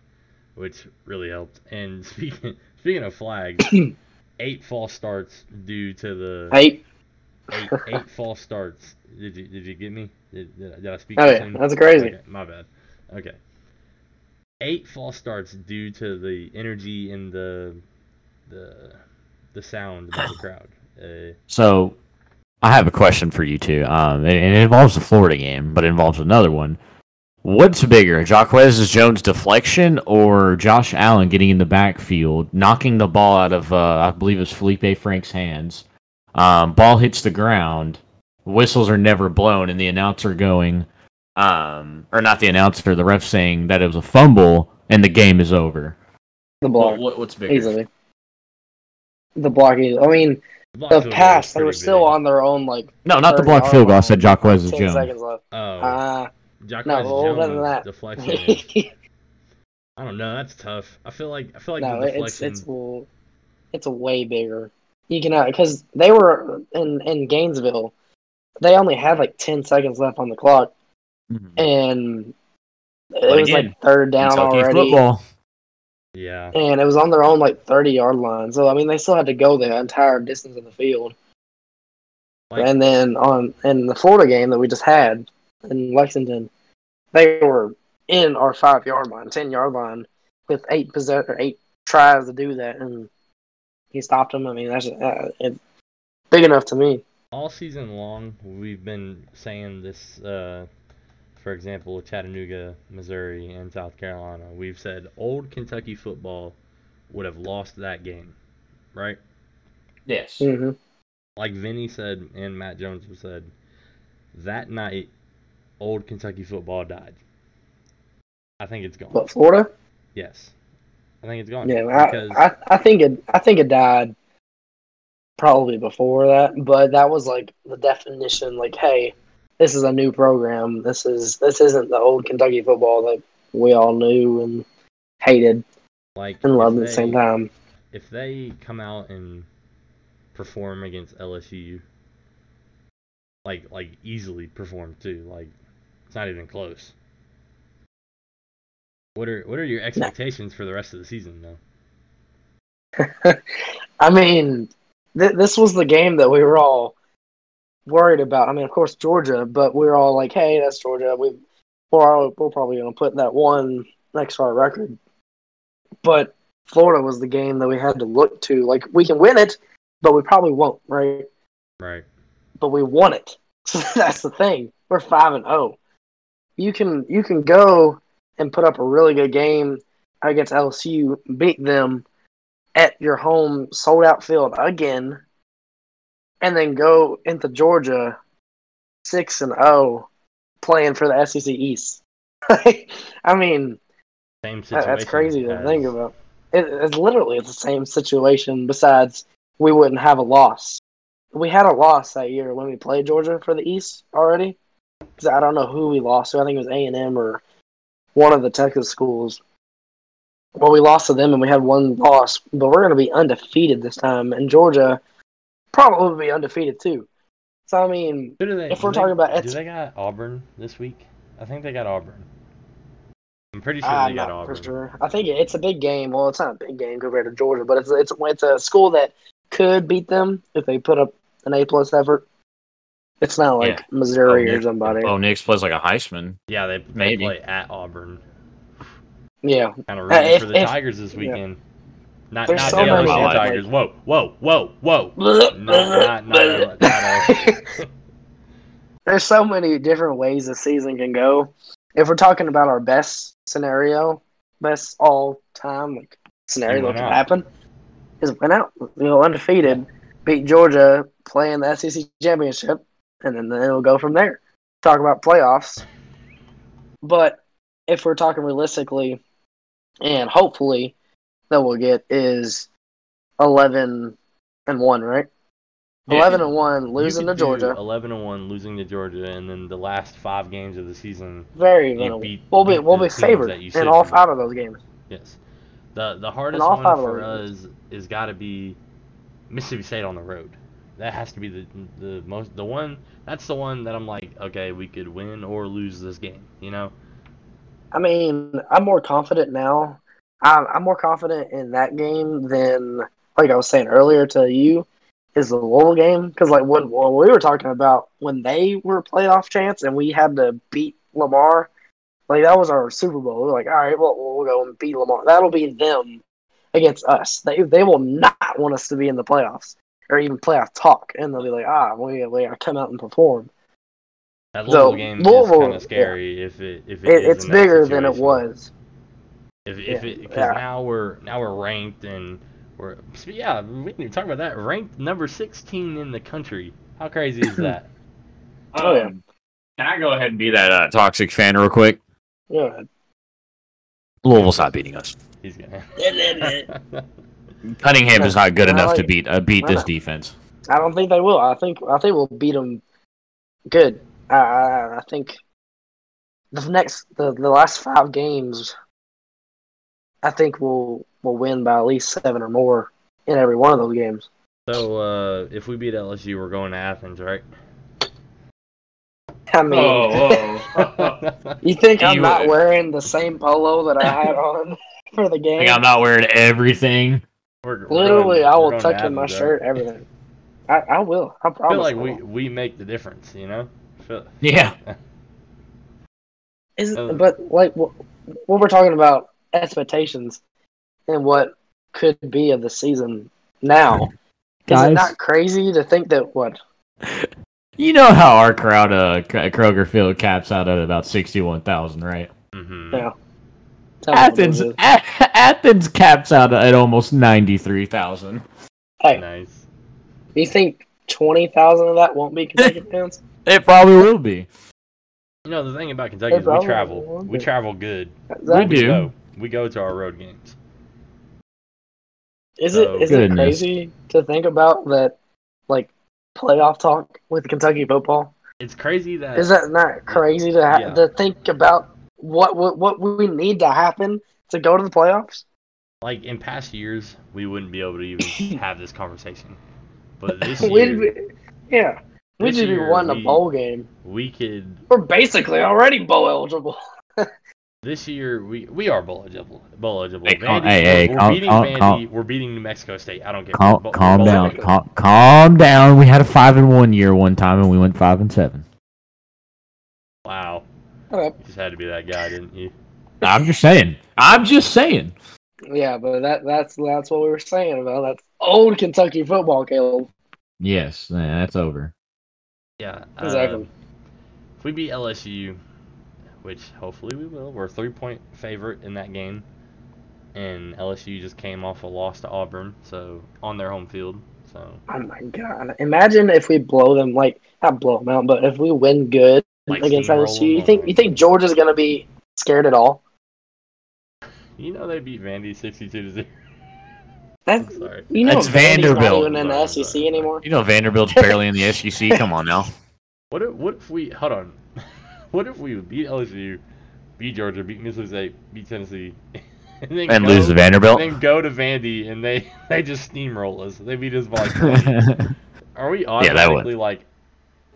which really helped. And speaking speaking of flags, eight false starts due to the Eight. eight, eight false starts. Did you did you get me? Did, did, I- did I speak? Oh yeah, that's crazy. Okay, my bad. Okay. Eight false starts due to the energy in the the the sound of the crowd. Uh, So, I have a question for you two. Um, and it involves the Florida game, but it involves another one. What's bigger, Jacquez Jones' deflection or Josh Allen getting in the backfield, knocking the ball out of, uh, I believe it's Feleipe Franks' hands? Um, ball hits the ground, whistles are never blown, and the announcer going, um, or not the announcer, the ref saying that it was a fumble and the game is over. The block what- what's bigger? easily. The block easily. I mean, the field pass they were still big. on their own like No, not the 30 block field goal. I said Jacquez ten Jones. seconds left. Oh, Uh, Jacquez no, well, other than that. deflection. I don't know. That's tough. I feel like I feel like no, the it's deflection. it's w- it's a way bigger. You can because they were in in Gainesville, they only had like ten seconds left on the clock, Mhm. and it But was again, like third down Kentucky already, football. Yeah. and it was on their own like thirty yard line. So I mean, they still had to go the entire distance of the field. Like- and then on in the Florida game that we just had in Lexington, they were in our five yard line, ten yard line, with eight possess or eight tries to do that, and he stopped them. I mean, that's uh, big enough to me. all season long, we've been saying this. Uh, for example, Chattanooga, Missouri, and South Carolina. We've said old Kentucky football would have lost that game, right? Yes. hmm Like Vinny said, and Matt Jones said, that night, old Kentucky football died. I think it's gone. But Florida, Yes, I think it's gone. yeah, because I, I I think it I think it died probably before that, but that was like the definition. Like, hey, this is a new program. This is this isn't the old Kentucky football that we all knew and hated like and loved if at the same time. if they come out and perform against LSU, like like easily perform too, like it's not even close. What are what are your expectations for the rest of the season though? I mean, th- this was the game that we were all worried about. I mean, of course, Georgia, but we are all like, "Hey, that's Georgia. We we're all, we're probably going to put that one next to our record." But Florida was the game that we had to look to. Like, we can win it, but we probably won't, right? Right. But we won it. that's the thing. We're five and zero. You can you can go and put up a really good game against LSU, beat them at your home sold out field again, and then go into Georgia six and zero, playing for the SEC East. I mean, Same situation. that's crazy to as- think about. It, it's literally it's the same situation. Besides, we wouldn't have a loss. We had a loss that year when we played Georgia for the East already. 'Cause I don't know who we lost to. I think it was A and M or one of the Texas schools. Well, we lost to them and we had one loss, but we're going to be undefeated this time. And Georgia probably be undefeated too. So I mean, do they, If we're they- talking about do they got Auburn this week? I think they got Auburn. I'm pretty sure I'm they got Auburn. for sure. I think it's a big game. Well, it's not a big game compared to Georgia, but it's it's it's a school that could beat them if they put up an A plus effort. It's not like Yeah. Missouri Bo or Nix- somebody. Oh, Nix plays like a Heisman. Yeah, they, they Maybe. play at Auburn. Yeah, Kind of Uh, rooting if- for the if- Tigers this weekend. Not There's not so the many LSU different, Tigers. Whoa, whoa, whoa, whoa. not, not, not, not There's so many different ways the season can go. If we're talking about our best scenario, best all time like scenario You that win can happen, is went out. You know, undefeated, beat Georgia, play in the SEC championship, and then, then it'll go from there. Talk about playoffs. But if we're talking realistically, and hopefully, that we'll get is eleven and one, right? Yeah. Eleven and one, losing to Georgia. 11 and 1, losing to Georgia, and then the last five games of the season, Very gonna beat- we'll be we'll be favored in all five of those games. yes. The the hardest one for us is got to be Mississippi State on the road. That has to be the the most the one. That's the one that I'm like, okay, we could win or lose this game. You know, I mean, I'm more confident now. I'm, I'm more confident in that game than, like I was saying earlier to you, is the Louisville game. Because like when, when we were talking about when they were playoff chance and we had to beat Lamar, like that was our Super Bowl. We were like, all right, well we'll go and beat Lamar. That'll be them against us. They they will not want us to be in the playoffs or even playoff talk, and they'll be like, ah, we we gotta come out and perform. that So, Louisville game is kind of scary if it if it it's bigger than it was. If if it because yeah. now we're now we're ranked and we're yeah we didn't even talk about that ranked number 16 in the country. How crazy is that? Oh, yeah. Um, Can I go ahead and be that uh, toxic fan real quick? Yeah. Louisville's not beating us. He's gonna. Cunningham is not good I enough to beat uh, beat this defense. I don't think they will. I think I think we'll beat them good. I I, I think the next the, the last five games, I think we'll we'll win by at least seven or more in every one of those games. So uh, if we beat LSU, we're going to Athens, right? I mean, Oh, you think I'm You- not wearing the same polo that I had on for the game? I'm not wearing everything. We're, we're Literally, going- I will going tuck to in my Athens, right? shirt, everything. I, I will. I I feel like I we, will. we make the difference, you know. Yeah. Is but like what, when we're talking about expectations and what could be of the season now, is Guys. it not crazy to think that what? You know how our crowd uh K- Kroger Field caps out at about sixty-one thousand, right? Mhm. Yeah. Tell me Athens. A- Athens caps out at almost ninety-three thousand. Hey, Nice. you think twenty thousand of that won't be Kentucky fans? It probably will be. You know the thing about Kentucky Hey, is we travel. We travel good. Is, that- We do. Go. We go to our road games. is it Oh, is it crazy to think about that? Like playoff talk with Kentucky football. It's crazy that Is that not crazy to ha- Yeah. to think about what, what what we need to happen to go to the playoffs? like in past years we wouldn't be able to even have this conversation. But this We'd year be, yeah, we This should be year, won a bowl game. we could We're basically already bowl eligible. This year we we are bowl eligible. Bowl eligible. Hey, calm- Vandy, hey, hey, we're calm- beating calm- Vandy. calm. We're beating New Mexico State. I don't care. Calm, Bo- calm bowl down, calm, calm down. We had a five and one year one time, and we went five and seven. Wow, Shut you just had to be that guy, didn't you? I'm just saying. I'm just saying. Yeah, but that that's that's what we were saying about. That's old Kentucky football, Caleb. Yes, yeah, that's over. Yeah, Exactly. uh, if we beat LSU, which hopefully we will, we're a three point favorite in that game, and LSU just came off a loss to Auburn, so on their home field. So Oh my god! Imagine if we blow them, like not blow them out, but if we win good Like against LSU, you think you think Georgia's gonna be scared at all? you know they beat Vandy sixty-two to zero. That's I'm sorry. you know It's Vandy's Vanderbilt. not even in the Sorry, SEC sorry. anymore. You know Vanderbilt's barely in the SEC. Come on now. What if what if we hold on? What if we beat LSU, beat Georgia, beat Mississippi State, beat Tennessee, and then And go, lose to Vanderbilt. and then go to Vandy and they they just steamroll us. They beat us by like 20. Are we Yeah, that would- automatically like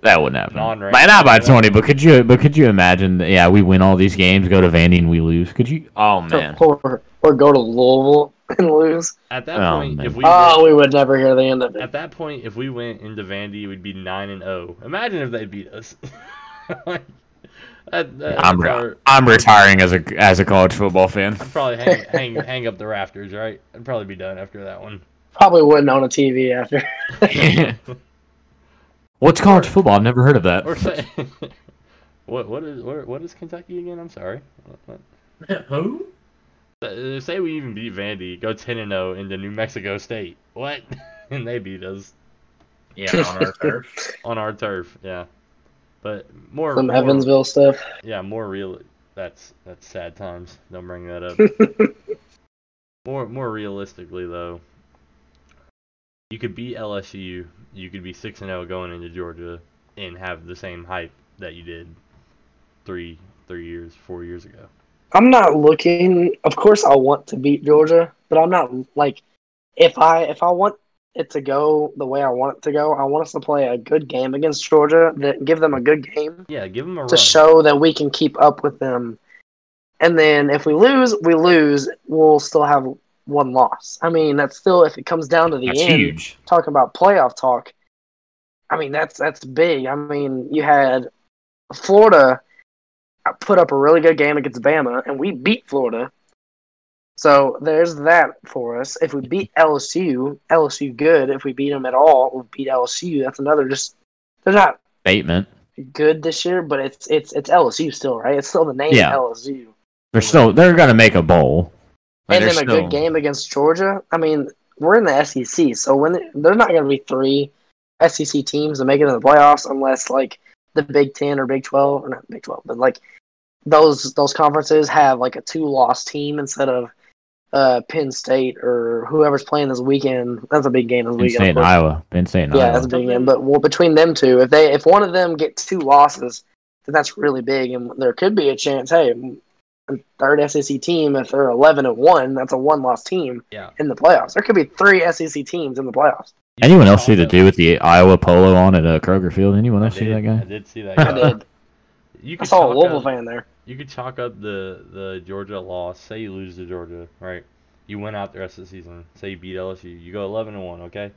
That wouldn't happen. Non-ranked. By not by twenty, but could you? But could you imagine? that, Yeah, we win all these games, go to Vandy, and we lose. Could you? Oh man. Or or go to Louisville and lose. at that Oh, point man. if we Oh, went, we would never hear the end of it. at that point if we went into Vandy we'd be nine and zero. Imagine if they beat us. like, that, that, I'm re- our- I'm retiring as a as a college football fan. I'd probably hang, hang hang up the rafters, right? I'd probably be done after that one. Probably wouldn't own a TV after. What's college football? I've never heard of that. Or say, what what is what, what is Kentucky again? I'm sorry. What, what? Who? Say we even beat Vandy, go ten and oh zero into New Mexico State. What? and they beat us Yeah, on our turf. on our turf. Yeah, but more Some more- Evansville stuff. Yeah, more real. That's that's sad times. Don't bring that up. more more realistically though, you could beat LSU. You could be six and zero going into Georgia and have the same hype that you did three three years four years ago. I'm not looking. Of course, I want to beat Georgia, but I'm not like if I if I want it to go the way I want it to go. I want us to play a good game against Georgia. That give them a good game Yeah, give them a to run. show that we can keep up with them. And then if we lose, we lose. We'll still have one loss. I mean, that's still if it comes down to the That's end. huge. talking about playoff talk, I mean that's that's big. I mean you had Florida put up a really good game against Bama, and we beat Florida. So there's that for us. If we beat LSU, LSU good. If we beat them at all, we beat LSU. That's another just they're not Statement. good this year, but it's it's it's LSU still, right? It's still the name Yeah. LSU. They're still they're gonna make a bowl. Like, and then a still- good game against Georgia. I mean, we're in the SEC, so when they're not going to be three SEC teams that make it in the playoffs unless like the Big Ten or Big Twelve or not Big Twelve, but like those those conferences have like a two loss team instead of uh, Penn State or whoever's playing this weekend. That's a big game this Penn weekend. State and. Iowa. Penn State and Yeah, Iowa. that's a big game. But well, between them two, if they if one of them get two losses, then that's really big, and there could be a chance. Hey, third SEC team, if they're eleven and one, that's a one loss team Yeah. in the playoffs. There could be three SEC teams in the playoffs. Anyone else see the chalk dude with the Iowa polo on at uh, Kroger Field? Anyone else I see that guy? I did see that. I guy. did. You I saw a chalk Louisville up- fan there. you could chalk up the the Georgia loss. Say you lose to Georgia, right? You win out the rest of the season. Say you beat LSU. You go 11 and one. Okay,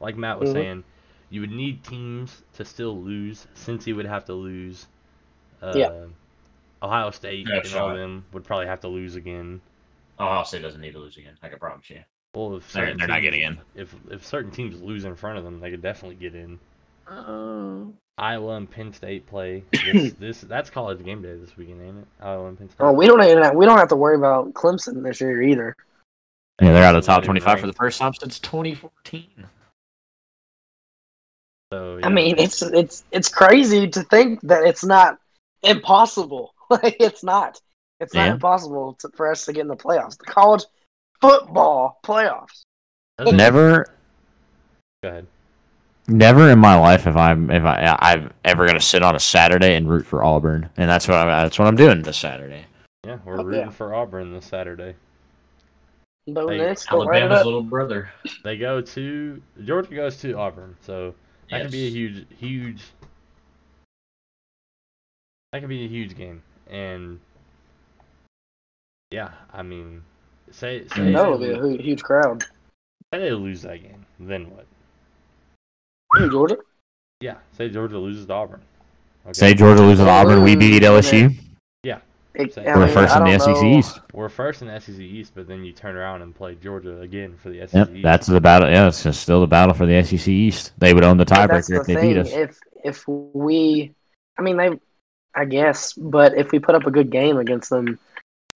like Matt was Mhm. saying, you would need teams to still lose. Since he would have to lose. Uh, Yeah. Ohio State Yeah, and all sure. them would probably have to lose again. Ohio State doesn't need to lose again. I can promise you. Well, if They're- they're not getting in. If if certain teams lose in front of them, they could definitely get in. Uh, Iowa and Penn State play this. this that's college game day this weekend, ain't it? Iowa and Penn State. Oh, we don't even have, we don't have to worry about Clemson this year either. Yeah, they're out of the top 25 for the first time since 2014. So, I mean, it's it's it's crazy to think that it's not impossible. Like it's not. It's not Yeah. impossible to, for us to get in the playoffs. The college football playoffs. Never, Go ahead. Never in my life have I if I I'm ever gonna sit on a Saturday and root for Auburn, and that's what I'm that's what I'm doing this Saturday. Yeah, we're Oh, rooting for Auburn this Saturday. Bo Hey, Nix, go right little brother. They go to Georgia goes to Auburn, so that could be a huge, huge. That could be a huge game, and Yeah, I mean, say say, That would they, be a huge crowd. say they lose that game, then what? Hey, Georgia. Yeah, say Georgia loses to Auburn. Okay. Say Georgia loses to Auburn, we beat LSU. It, Say- I We're mean, first I in the SEC know. East. We're first in the SEC East, but then you turn around and play Georgia again for the SEC Yep, East. that's the battle. Yeah, it's just still the battle for the SEC East. They would own the But that's tiebreaker if they thing. beat us. If if we, I mean, they, I guess, but if we put up a good game against them,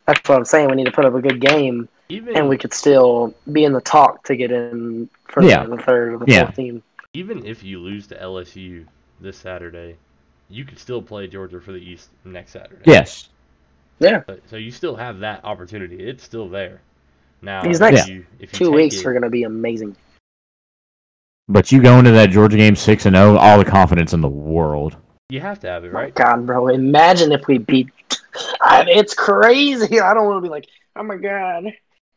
that's what I'm saying. We need to put up a good game, even and we could still be in the talk to get in for Yeah. the, the third or the Yeah. fourth team. Even if you lose to LSU this Saturday, you could still play Georgia for the East next Saturday. Yes. Yeah, So, so you still have that opportunity. It's still there. Now, These if next you, if you two weeks it- are going to be amazing. But you go into that Georgia game six and zero, all the confidence in the world. You have to have it, My right? God, bro! Imagine if we beat. I, it's crazy. I don't want to be like, oh my God,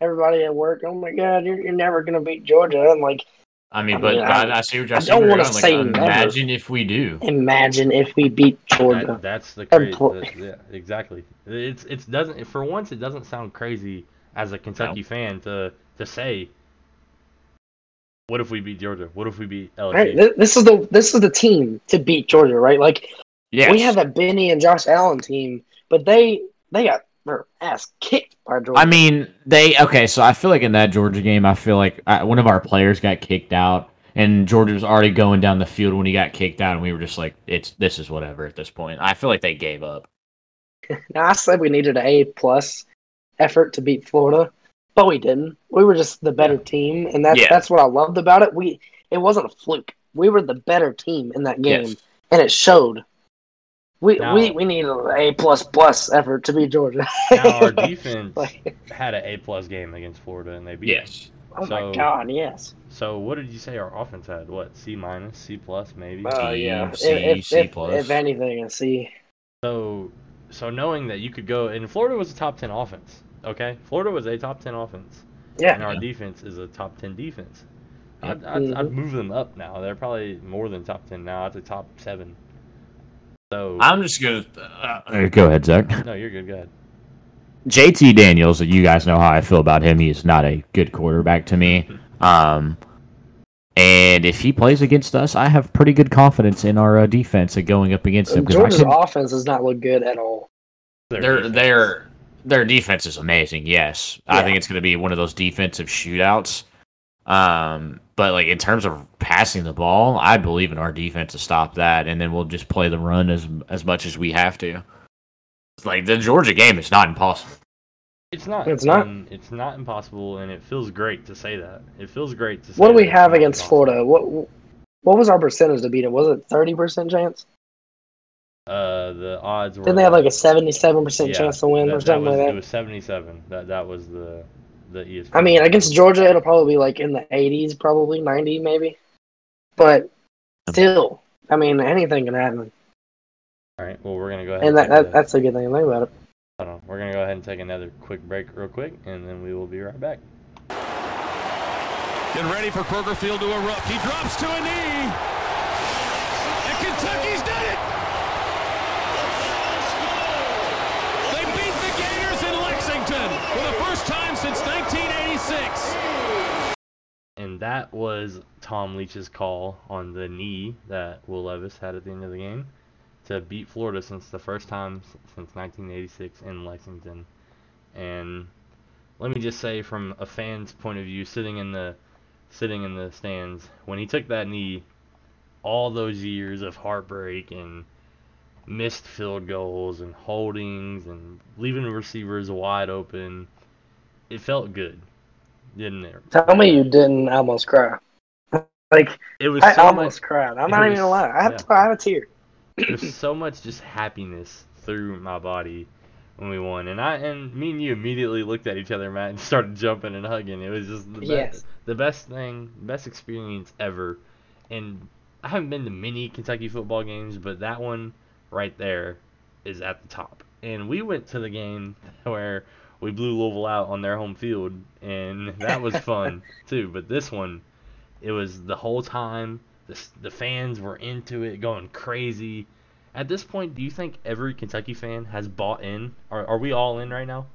everybody at work. Oh my God, you're, you're never going to beat Georgia. And like, I mean, I but mean, I, I- I see what I I don't you're wanna going. Like, say never. imagine if we do. imagine if we beat Georgia. That, that's the crazy. pl- yeah, exactly. It's it's doesn't for once it doesn't sound crazy as a Kentucky fan to to say. What if we beat Georgia? What if we beat LSU? Right, th- this is the this is the team to beat Georgia, right? Like Yes. we have that Benny and Josh Allen team, but they they got their ass kicked by Georgia. I mean, they okay. So I feel like in that Georgia game, I feel like uh, one of our players got kicked out, and Georgia was already going down the field when he got kicked out, and we were just like, "It's this is whatever." At this point, I feel like they gave up. now I said we needed an A plus effort to beat Florida, but we didn't. We were just the better team, and that's Yeah. that's what I loved about it. We it wasn't a fluke. We were the better team in that game, Yes. and it showed. We Now- we we needed an A plus plus effort to beat Georgia. now our defense Like, had an A plus game against Florida and they beat. us. oh So- my God, yes. So what did you say our offense had? What C minus, C plus, maybe? Uh, yeah. C, if, if, C if- plus. if anything, a C. So, so knowing that you could go, and Florida was a top ten offense. Okay, Florida was a top ten offense, Yeah. and our Yeah. defense is a top ten defense. I'd, I'd, I'd Mhm. move them up now. They're probably more than top ten now. I'd say top seven. So I'm just gonna uh, go ahead, Zach. no, you're good. Go ahead. JT Daniels, you guys know how I feel about him. He is not a good quarterback to me. Um, and if he plays against us, I have pretty good confidence in our uh, defense at going up against him. 'cause I Georgia's could- offense does not look good at all. Their their defense. their their defense is amazing. Yes, I think it's going to be one of those defensive shootouts. Um, but like in terms of passing the ball, I believe in our defense to stop that, and then we'll just play the run as as much as we have to. It's like the Georgia game is not impossible. It's not. It's not? and it's not impossible, and it feels great to say that. It feels great to. Say What do we that have against impossible. Florida? What what was our percentage to beat it? Was it thirty percent chance? Uh, the odds were. Didn't they have like a seventy-seven percent Yeah, chance to win that, or that something was, like that? It was seventy-seven. That that was the the ESPN. I mean, against Georgia, it'll probably be like in the eighties, probably ninety, maybe. But still, I mean, anything can happen, All right. Well, we're gonna go ahead. and that, that that's a good thing to think about it. Hold on. We're gonna go ahead and take another quick break, real quick, and then we will be right back. Get ready for Kroger Field to erupt. He drops to a knee. And Kentucky's done it. They beat the Gators in Lexington for the first time since 1986. And that was Tom Leach's call on the knee that Will Levis had at the end of the game to beat Florida since the first time since 1986 in Lexington. And let me just say, from a fan's point of view, sitting in the sitting in the stands, when he took that knee, all those years of heartbreak and missed field goals and holdings and leaving receivers wide open, it felt good, didn't it? Tell me you didn't almost cry. Like It was I so almost much. cried. I'm not even was- gonna lie. I have yeah. to, I have a tear. There's so much just happiness through my body when we won, and I and me and you immediately looked at each other, Matt, and started jumping and hugging. It was just the Yes. best, the best thing, best experience ever. And I haven't been to many Kentucky football games, but that one right there is at the top. And we went to the game where we blew Louisville out on their home field, and that was fun too. But this one, it was the whole time. The, the fans were into it, going crazy. At this point, do you think every Kentucky fan has bought in? Are, are we all in right now?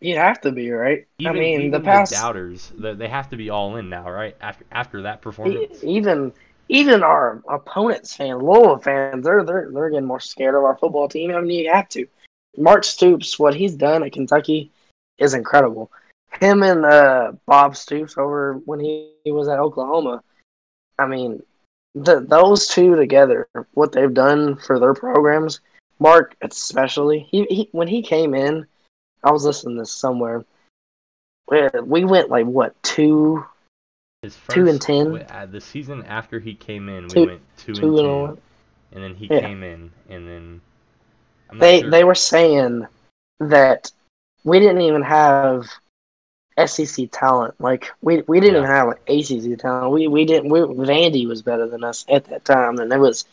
You have to be right. Even, I mean, the past doubters, they, they have to be all in now, right? After after that performance. even even our opponents fans, Louisville fans, they're they're they're getting more scared of our football team. I mean, you have to. Mark Stoops, what he's done at Kentucky is incredible. Him and uh, Bob Stoops over when he, he was at Oklahoma. I mean, the, those two together, what they've done for their programs, Mark especially, he, he when he came in, I was listening to this somewhere. where We went like what two Two and 10. uh, the season after he came in, we Two- went two, two and and ten, one. and then he Yeah. came in, and then I'm they sure- they were saying that we didn't even have SEC talent. Like we we didn't Yeah. even have like ACC talent. We we didn't. We, Vandy was better than us at that time, and it was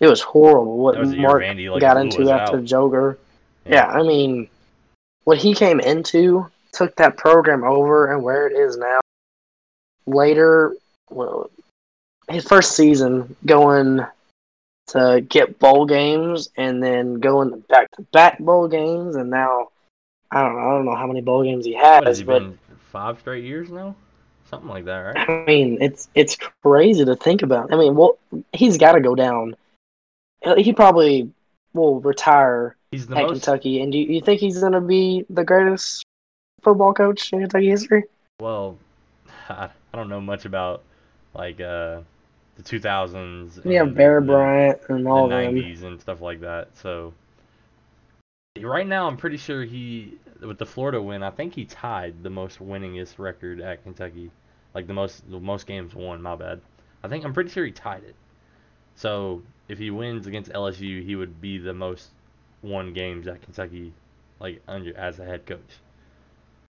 it was horrible what was Mark Vandy, like, got into after out. Joker. Yeah. I mean, what he came into took that program over, and where it is now. Later, well, his first season going to get bowl games and then going back to back bowl games and now I don't know I don't know how many bowl games he has, What has he but been five straight years now? Something like that, right? I mean it's it's crazy to think about. I mean, well he's got to go down. He probably will retire He's the at most. Kentucky. And do you, you think he's going to be the greatest football coach in Kentucky history? Well, I, I don't know much about like uh the 2000s. Yeah, Bear the- Bryant and the all them. 90s and stuff like that. So right now, I'm pretty sure he with the Florida win. I think he tied the most winningest record at Kentucky, like the most the most games won. My bad. I think I'm pretty sure he tied it. So if he wins against LSU, he would be the most won games at Kentucky, like under as a head coach.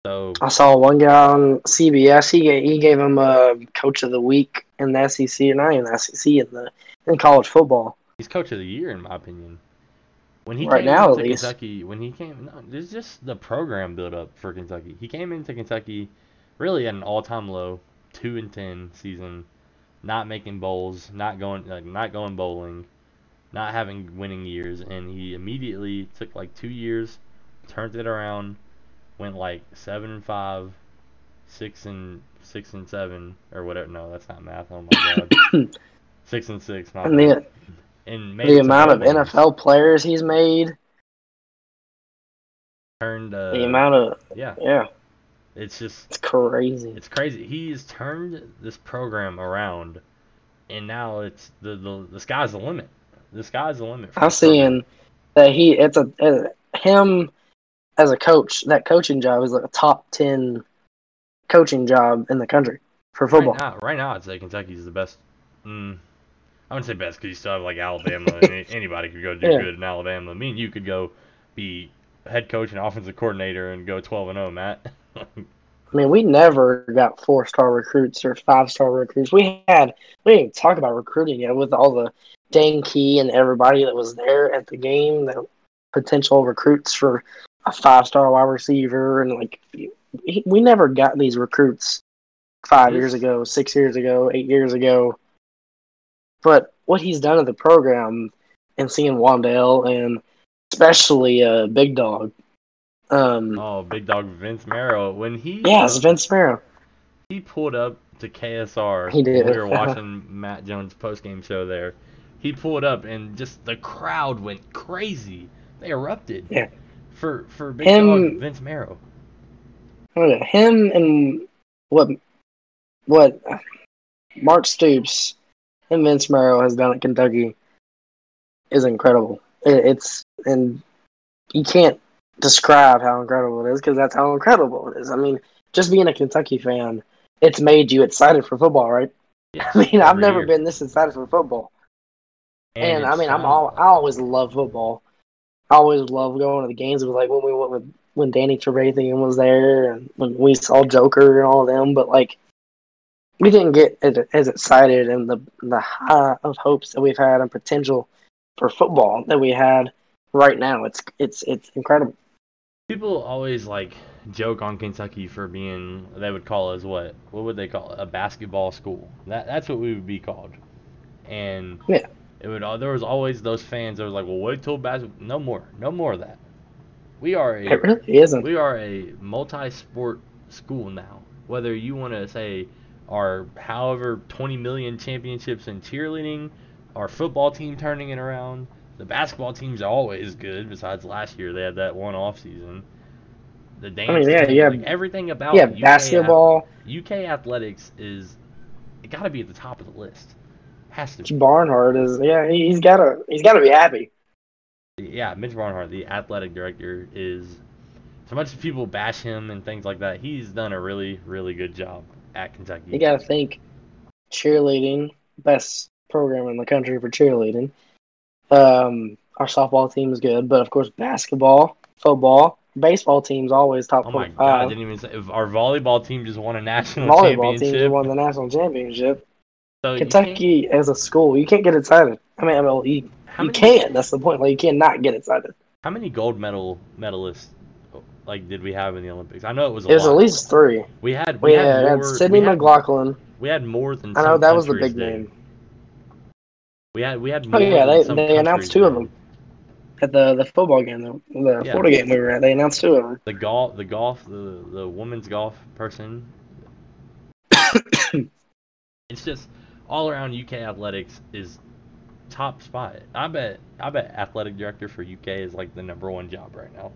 So I saw one guy on CBS. He gave, he gave him a coach of the week in the SEC, and not even the SEC in the in college football. He's coach of the year in my opinion. When he Right came now, into at least. Kentucky, when he came, no, there's just the program build up for Kentucky. He came into Kentucky really at an all-time low, two and ten season, not making bowls, not going like not going bowling, not having winning years, and he immediately took like two years, turned it around, went like seven and five, six and six and seven or whatever. No, that's not math. Oh my god, six and six. My And the and the amount of. NFL players he's made, turned uh, the amount of yeah yeah, it's just it's crazy. it's crazy he's turned this program around and now it's the the, the sky's the limit the sky's the limit I'm seeing that he it's a uh, him as a coach. That coaching job is like a top ten coaching job in the country for football. right now right now I'd say Kentucky's the best mm, I wouldn't say best because you still have like Alabama and anybody could go do Yeah. good in Alabama me and you could go be head coach and offensive coordinator and go 12 and 0 Matt I mean, we never got four star recruits or five star recruits. We had we didn't talk about recruiting yet with all the Dane Key and everybody that was there at the game, the potential recruits for a five star wide receiver, and like we we never got these recruits five years ago, six years ago, eight years ago. But what he's done to the program and seeing Wan'Dale and especially uh, Big Dog. Um, oh big dog Vince Marrow when he yeah, it's Vince Marrow. he pulled up to KSR. He did. We were watching Matt Jones' post game show there. He pulled up and just the crowd went crazy. They erupted. Yeah. For for big Him- dog Vince Okay, him and what what Mark Stoops and Vince Marrow has done at Kentucky is incredible. It, it's and you can't describe how incredible it is because that's how incredible it is. I mean, just being a Kentucky fan, it's made you excited for football, right? Yeah, I mean, I've never year. been this excited for football. And, I mean, I'm uh, all I always love football. I always love going to the games. It was like when we went with when Danny Trevathan was there, and when we saw Joker and all of them. But like, we didn't get as, as excited and the the high of hopes that we've had and potential for football that we had right now. It's it's it's incredible. People always like joke on Kentucky for being they would call us what? What would they call it? A basketball school. That that's what we would be called. And Yeah. it would uh, there was always those fans that was like, well, wait till basketball. No more, no more of that. We are a It really isn't. we are a multi-sport school now. Whether you want to say our however 20 million championships in cheerleading, our football team turning it around, the basketball teams always good. Besides last year, they had that one off season. The dance, I mean, yeah, team, have- like everything about Yeah, UK basketball. UK athletics is it got to be at the top of the list. Has to. Be. Barnhart is yeah. He's gotta he's gotta be happy. Yeah, Mitch Barnhart, the athletic director, is so much as people bash him and things like that. He's done a really, really good job at Kentucky. You gotta think cheerleading, best program in the country for cheerleading. Um, our softball team is good, but of course basketball, football, baseball team's always top Oh my god! I didn't even say if our volleyball team just won a national Volleyball team championship. won the national championship. so Kentucky as a school, you can't get excited. I mean, I mean, you, how you many, can. That's the point. Like you cannot get excited. How many gold medal medalists like did we have in the Olympics? I know it was a There's lot. at least three. we had we We had, had, more, Sydney we had, McLaughlin. we had more than I know that was the big did. name. We had we had Oh yeah, they they announced two of them at the the football game, the, the Yeah. Florida game we were at. They announced two of them. The golf, the golf, the the women's golf person. it's just all around UK athletics is top spot. I bet I bet athletic director for UK is like the number one job right now.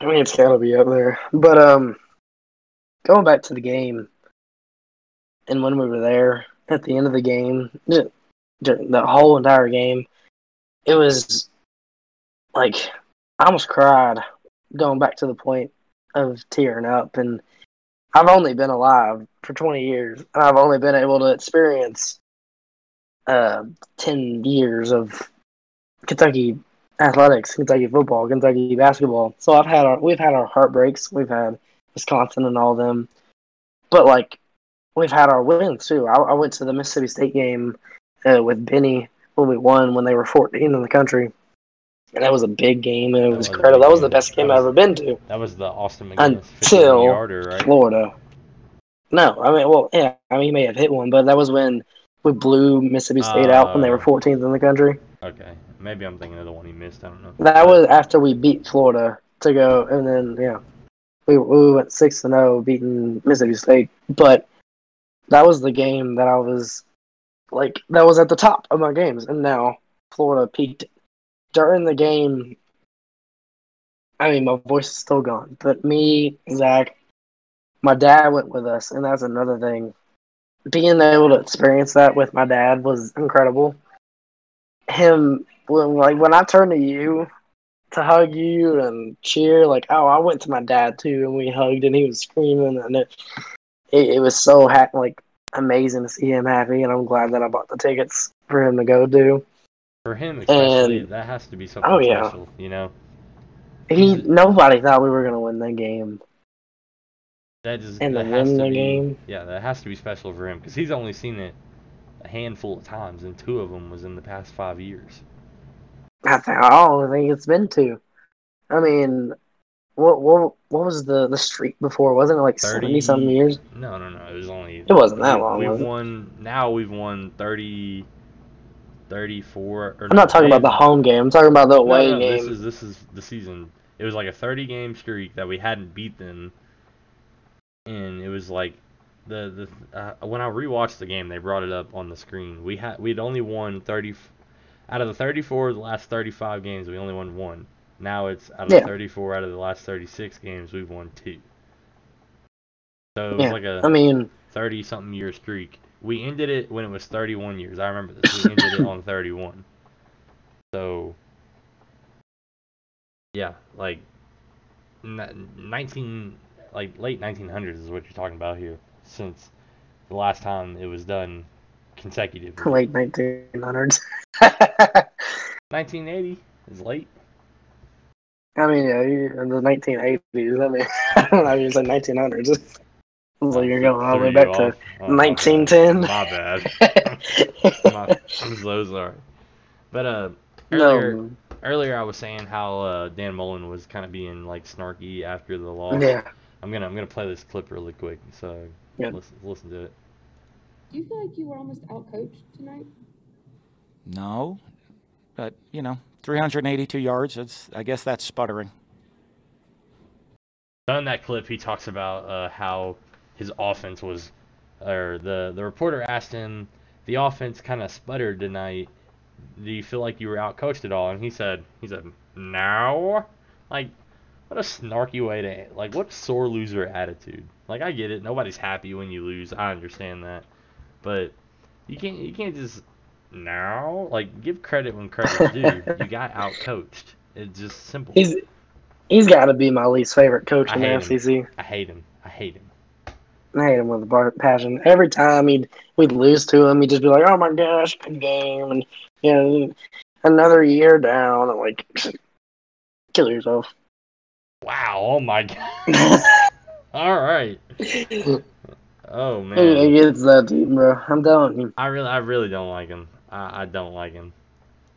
I mean, it's gotta be up there. But um, going back to the game, and when we were there at the end of the game, during the whole entire game, it was like I almost cried. Going back to the point of tearing up, and I've only been alive for 20 years, and I've only been able to experience uh 10 years of Kentucky athletics, Kentucky football, Kentucky basketball. So I've had our we've had our heartbreaks. We've had Wisconsin and all them, but like we've had our wins too. I, I went to the Mississippi State game uh, with Benny when we won when they were 14 in the country, and that was a big game and it was was incredible. That was the best game That I've ever been to. That was the Austin MacGinnis Until 51 yarder, right? Florida. No, I mean, well, yeah, I mean, he may have hit one, but that was when we blew Mississippi State out when they were Uh, 14th in the country. Okay, maybe I'm thinking of the one he missed. I don't know. That was after we beat Florida to go, and then yeah, we we went six and zero, beating Mississippi State. But that was the game that I was like, that was at the top of my games, and now Florida peaked during the game. I mean, my voice is still gone, but me, Zach, my dad went with us, and that's another thing. Being able to experience that with my dad was incredible. Him, when, like when I turned to you to hug you and cheer, like oh, I went to my dad too, and we hugged, and he was screaming, and it it, it was so ha- like amazing to see him happy, and I'm glad that I bought the tickets for him to go do. For him, especially, And- that has to be something Oh, yeah. special, you know. He nobody thought we were gonna win that game. That just And that to has to the be, game? Yeah, that has to be special for him because he's only seen it a handful of times, and two of them was in the past five years. I, th- I don't think it's been two. I mean, what what what was the the streak before? Wasn't it like 30 seventy something years? No, no, no. It was only. It wasn't that long, We've won. Now we've won 30, 34. Or I'm not talking about the home game. I'm talking about the No, away no, game. This is this is the season. It was like a 30 game streak that we hadn't beat them, and it was like the the uh, when I rewatched the game, they brought it up on the screen. We had we'd only won 30 out of the 34 of the last 35 games. We only won one. Now it's out of Yeah. 34 out of the last 36 games, we've won two. So it was Yeah, like a I mean, 30 something year streak. We ended it when it was 31 years. I remember this. We ended it on 31. So, yeah, like n- 19, like late 1900s is what you're talking about here. Since the last time it was done consecutively. late 1900s. 1980 is late. I mean, yeah, in the 1980s. I mean, I don't know. You said 1900s. It's like you're going all the way back to off. Oh, my bad. 1910. My bad. My- I'm so sorry. But uh, earlier, no. earlier I was saying how uh, Dan Mullen was kind of being like snarky after the loss. Yeah. I'm gonna I'm gonna play this clip really quick, so Yeah. listen listen to it. Do you feel like you were almost outcoached tonight? No, but you know, 382 yards. It's, I guess that's sputtering. On that clip, he talks about uh, how his offense was, or the the reporter asked him, the offense kind of sputtered tonight. Do you feel like you were outcoached at all? And he said, he said, no. Like, what a snarky way to, like, what sore loser attitude. Like, I get it. Nobody's happy when you lose. I understand that, but you can't you can't just now like give credit when credit's due. you got outcoached. It's just simple. He's he's got to be my least favorite coach in the. SEC. I hate him. I hate him. I hate him with a passion. Every time he'd we'd lose to him, he'd just be like, "Oh my gosh, good game," and you know, another year down. I'm like, kill yourself. Wow. Oh my god. All right. Oh man. It gets that deep, bro. I'm telling you. I really, I really don't like him. I, I don't like him.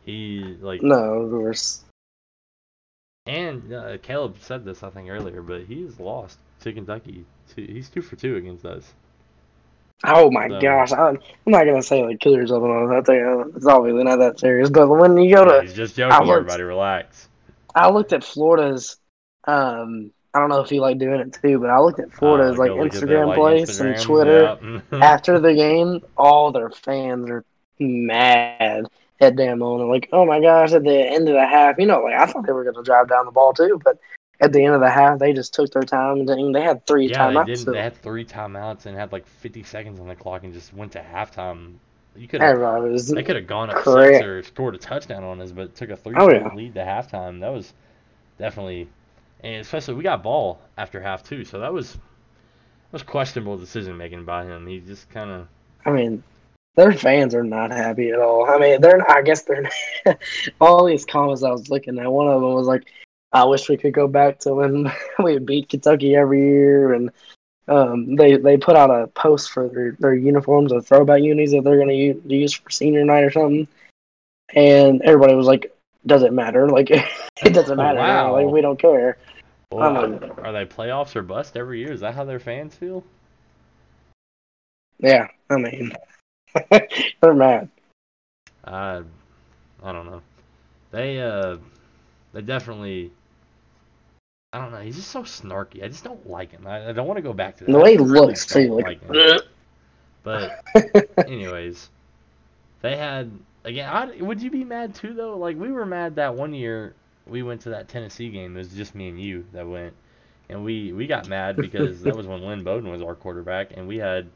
He like, No, of course. and uh, Caleb said this I think earlier, but he's lost to Kentucky. He's two for two against us. Oh my So- gosh, I'm, I'm not gonna say like kill yourself and all that. thing. It's obviously not that serious. But when you go to He's just joking. Looked- Everybody, relax. I looked at Florida's. Um, I don't know if you like doing it too, but I looked at Florida's Uh, like go look at their, Instagram like, place and Twitter yep. after the game. All their fans are mad at Dan Mullen. Like, oh my gosh, at the end of the half, you know, like I thought they were going to drive down the ball too, but at the end of the half, they just took their time and they had three Yeah, they timeouts. didn't. so They had three timeouts and had like 50 seconds on the clock and just went to halftime. You could have. everybody was They could have gone up Correct. six or scored a touchdown on us, but took a three point yeah. lead to halftime. That was definitely, and especially we got ball after half too, so that was that was questionable decision making by him. He just kind of I mean, their fans are not happy at all. I mean, they're. I guess they're. all these comments I was looking at, one of them was like, "I wish we could go back to when we beat Kentucky every year," and um, they they put out a post for their, their uniforms, or throwback unis that they're going to use for senior night or something, and everybody was like, "Doesn't matter. Like, it doesn't matter. now. Wow. Like, we don't care." well, I'm are, are they playoffs or bust every year? Is that how their fans feel? Yeah, I mean, they're mad. I I don't know. They uh they definitely I don't know. He's just so snarky. I just don't like him. I, I don't want to go back to that. The way he I really looks too, don't like. But anyways, they had again. I, would you be mad too though? Like we were mad that one year we went to that Tennessee game. It was just me and you that went, and we we got mad because that was when Lynn Bowden was our quarterback, and we had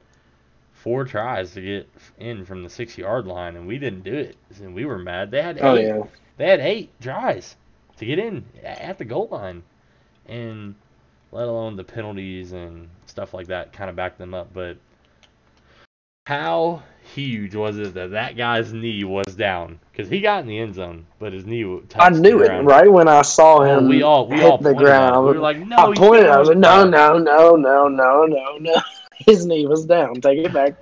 four tries to get in from the six yard line, and we didn't do it. And we were mad. They had oh, eight. oh yeah. They had eight tries to get in at the goal line, and let alone the penalties and stuff like that kind of backed them up. But how huge was it that that guy's knee was down? Because he got in the end zone, but his knee touched I knew it right when I saw Oh, him. we all we hit all the ground. We were like, no, I pointed. I was like, no, no, no, no, no, no, no. His knee was down. Take it back.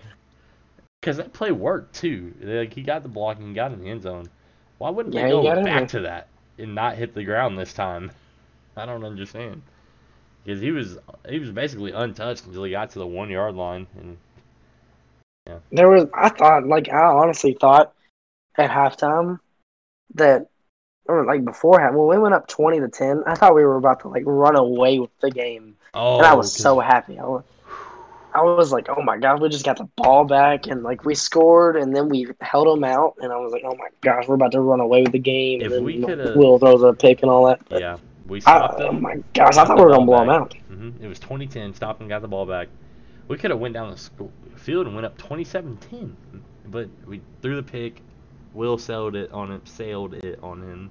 Because that play worked too. Like he got the block and got in the end zone. Why wouldn't Yeah, they he go back to that and not hit the ground this time? I don't understand. Because he was he was basically untouched until he got to the one yard line, and There was. I thought, like, I honestly thought at halftime that, or like before half, when we went up twenty to ten, I thought we were about to like run away with the game, oh, and I was 'cause- so happy. I was, I was like, oh my god, we just got the ball back, and like we scored, and then we held them out, and I was like, oh my gosh, we're about to run away with the game. If and we coulda- Will throws a pick and all that. But yeah, we I, stopped oh my gosh, I thought we were gonna blow them out. hmm It was 2010. Stopped and got the ball back. We could have went down the field and went up 27-10, but we threw the pick. Will sailed it on him, sailed it on him,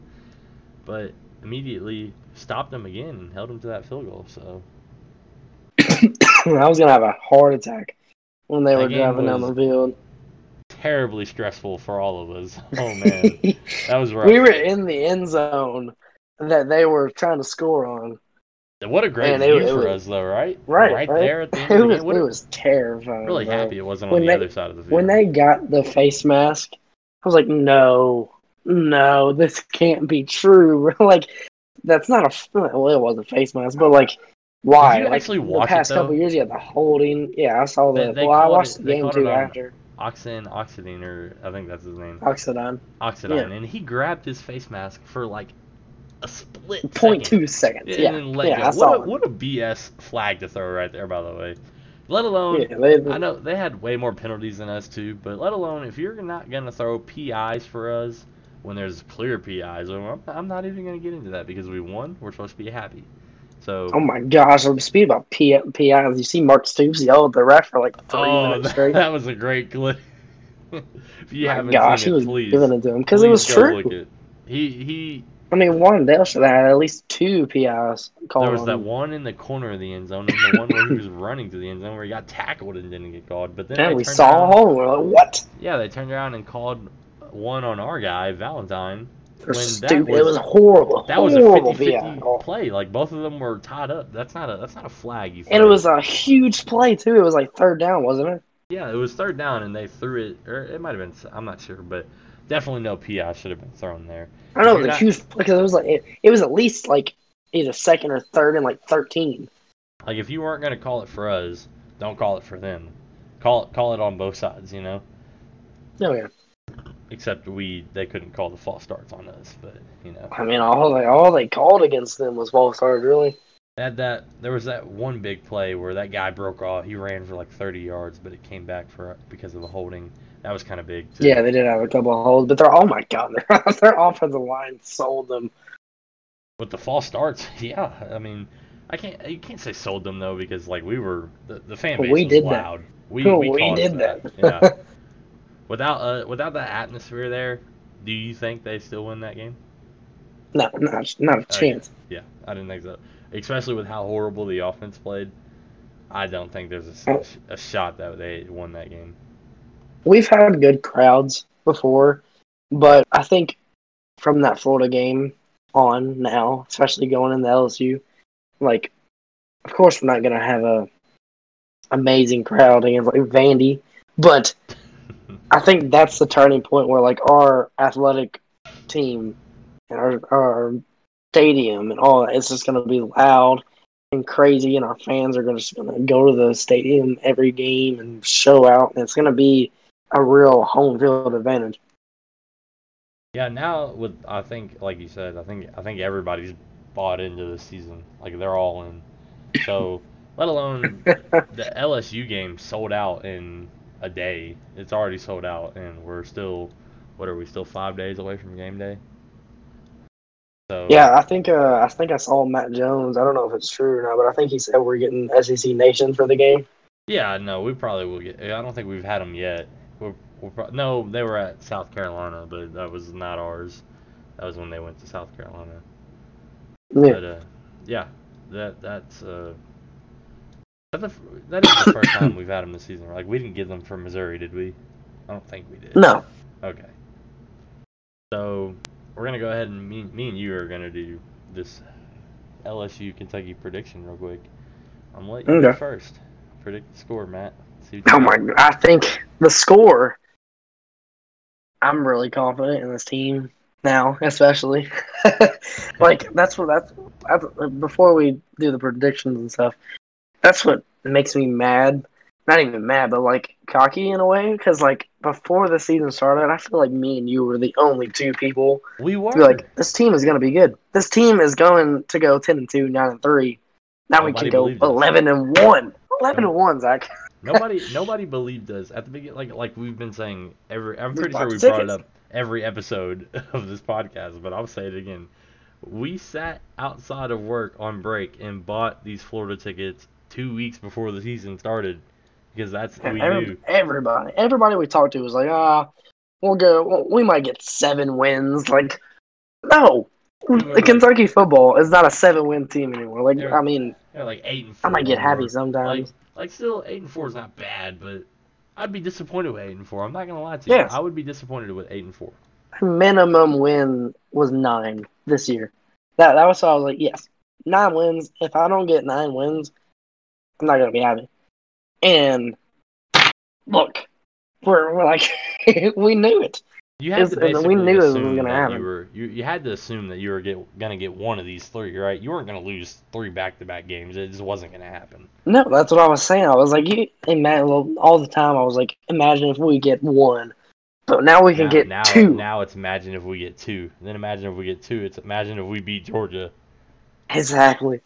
but immediately stopped him again and held him to that field goal. So I was gonna have a heart attack when they That were driving down the field. terribly stressful for all of us. Oh man, that was rough. we were in the end zone that they were trying to score on. What a great Man, it- view it for was- us though, right? Right, right, right. there at the end It was it was terrifying. really bro. happy it wasn't When on the they- other side of the field. when they got the face mask. I was like, no, no, this can't be true. like, that's not a well, it was a face mask, but like, why? you like, actually the watch it, past though? couple years, you had the holding. Yeah, I saw They- the. they well, I watched it- the game too after. Oxen Oxidine, or I think that's his name, Oxidine. Oxidine, and he grabbed his face mask for like a split Point second. two seconds. and Yeah. then let yeah, go. What a, what a BS flag to throw right there, by the way. Let alone, Yeah, they, I know they had way more penalties than us too, but let alone if you're not gonna throw PIs for us when there's clear PIs, I'm, I'm not even gonna get into that because we won. We're supposed to be happy. So Oh my gosh! I'm speaking about P- PIs. You see Mark Stoops yell at the ref for like three oh, minutes that, straight. that was a great clip. if you my haven't gosh, seen he it, was please giving it to him because it was true. Look at, he he. I mean, Wan'Dale should have had at least two PIs called. There was on that him. one in the corner of the end zone, and the one where he was running to the end zone where he got tackled and didn't get called. But then they we saw around- a hole. We're like, what? Yeah, they turned around and called one on our guy, Valentine. When that stupid. was- it was horrible. That was a horrible 50 PI play. Like both of them were tied up. That's not a that's not a flag. You And it was a huge play too. It was like third down, wasn't it? yeah, it was third down and they threw it, or it might have been. I'm not sure, but definitely no PI should have been thrown there. I know it You're was a not- huge because it was like it, it was at least like either second or third and like thirteen. Like if you weren't gonna call it for us, don't call it for them. Call it call it on both sides. You know. Oh yeah. Except we they couldn't call the false starts on us, but you know. I mean, all they all they called against them was false starts, Really. Had that there was that one big play where that guy broke off. He ran for like 30 yards, but it came back for because of a holding. That was kind of big. Too. Yeah, they did have a couple of holes, but they're oh my god, their their offensive line sold them. With the false starts, yeah. I mean, I can't you can't say sold them though because like we were the, the fan base We was did that. loud. We We we, did that. that. yeah. Without uh without that atmosphere there, do you think they still win that game? No, not not a chance. Yeah, I didn't think so. Especially with how horrible the offense played, I don't think there's a, Oh. a shot that they won that game. We've had good crowds before, but I think from that Florida game on now, especially going into LSU, like, of course we're not gonna have a amazing crowd against like Vandy, but I think that's the turning point where like our athletic team and our our stadium and all that it's just gonna be loud and crazy, and our fans are just gonna go to the stadium every game and show out, and it's gonna be a real home field advantage. Yeah, now with I think like you said, I think I think everybody's bought into the season. Like they're all in. So let alone the LSU game sold out in a day. It's already sold out, and we're still what are we still five days away from game day? So Yeah, I think uh, I think I saw Matt Jones. I don't know if it's true or not, but I think he said we're getting SEC Nation for the game. Yeah, no, we probably will get. I don't think we've had them yet. We're, we're pro- no, they were at South Carolina, but that was not ours. That was when they went to South Carolina. Yeah. But uh, yeah, that that's uh, that, the, that is the first time we've had them this season. Like we didn't get them from Missouri, did we? I don't think we did. No. Okay. So we're gonna go ahead and me, me and you are gonna do this LSU Kentucky prediction real quick. I'm gonna let you go first. Predict the score, Matt. Oh my! I think the score. I'm really confident in this team now, especially. like that's what that's, that's before we do the predictions and stuff. That's what makes me mad. Not even mad, but like cocky in a way, because like before the season started, I feel like me and you were the only two people We were. like, this team is going to be good. This team is going to go ten and two, nine and three. Now we can go eleven and one. Eleven and one, Zach. nobody nobody believed us at the beginning. Like like we've been saying every. I'm We pretty sure bought we brought it up every episode of this podcast, but I'll say it again. We sat outside of work on break and bought these Florida tickets two weeks before the season started because that's we Every- knew. everybody, everybody we talked to was like, ah, we'll go. well, We might get seven wins. Like, no, the like- Kentucky football is not a seven-win team anymore. Like, They're- I mean, like eight and I four. might get happy more. sometimes. Like like still eight and four is not bad, but I'd be disappointed with eight and four. I'm not gonna lie to you. Yes. I would be disappointed with eight and four. minimum win was nine this year. That that was so I was like, yes, nine wins. If I don't get nine wins, I'm not gonna be happy. And look, we're, we're like, we knew it. You had It's- to and we knew it was assume gonna that happen. You, were, you, you had to assume that you were get, gonna get one of these three, right? You weren't gonna lose three back-to-back games. It just wasn't gonna happen. No, that's what I was saying. I was like, you imagine well, all the time. I was like, imagine if we get one, but now we can now, get now, two. Now it's imagine if we get two. Then imagine if we get two. It's imagine if we beat Georgia. Exactly.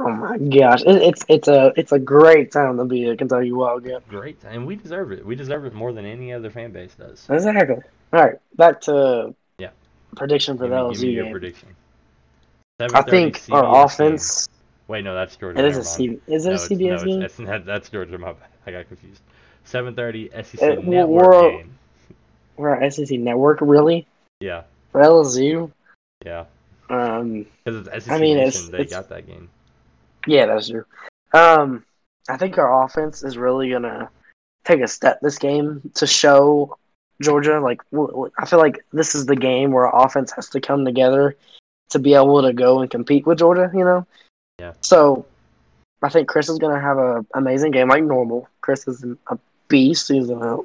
Oh my gosh, it, it's it's a it's a great time to be a Kentucky Wildcat. Great, time. and we deserve it. We deserve it more than any other fan base does. Exactly. All right, back to Yeah. prediction for Give the me, give me LSU your game. prediction. I think CBS our game. offense. Wait, no, that's Georgia. It is a never Is it no, a CBS no, game? It's, that's Georgia. My bad. I got confused. 7:30 SEC Uh, Network we're- game. We're at SEC Network, really? Yeah, For LSU? yeah. Um, Because it's SEC I mean, Nation. it's- they it's- got that game. Yeah, that's true. Um, I think our offense is really gonna take a step this game to show Georgia. Like, I feel like this is the game where our offense has to come together to be able to go and compete with Georgia. You know? Yeah. So, I think Chris is gonna have an amazing game like normal. Chris is a beast. He's gonna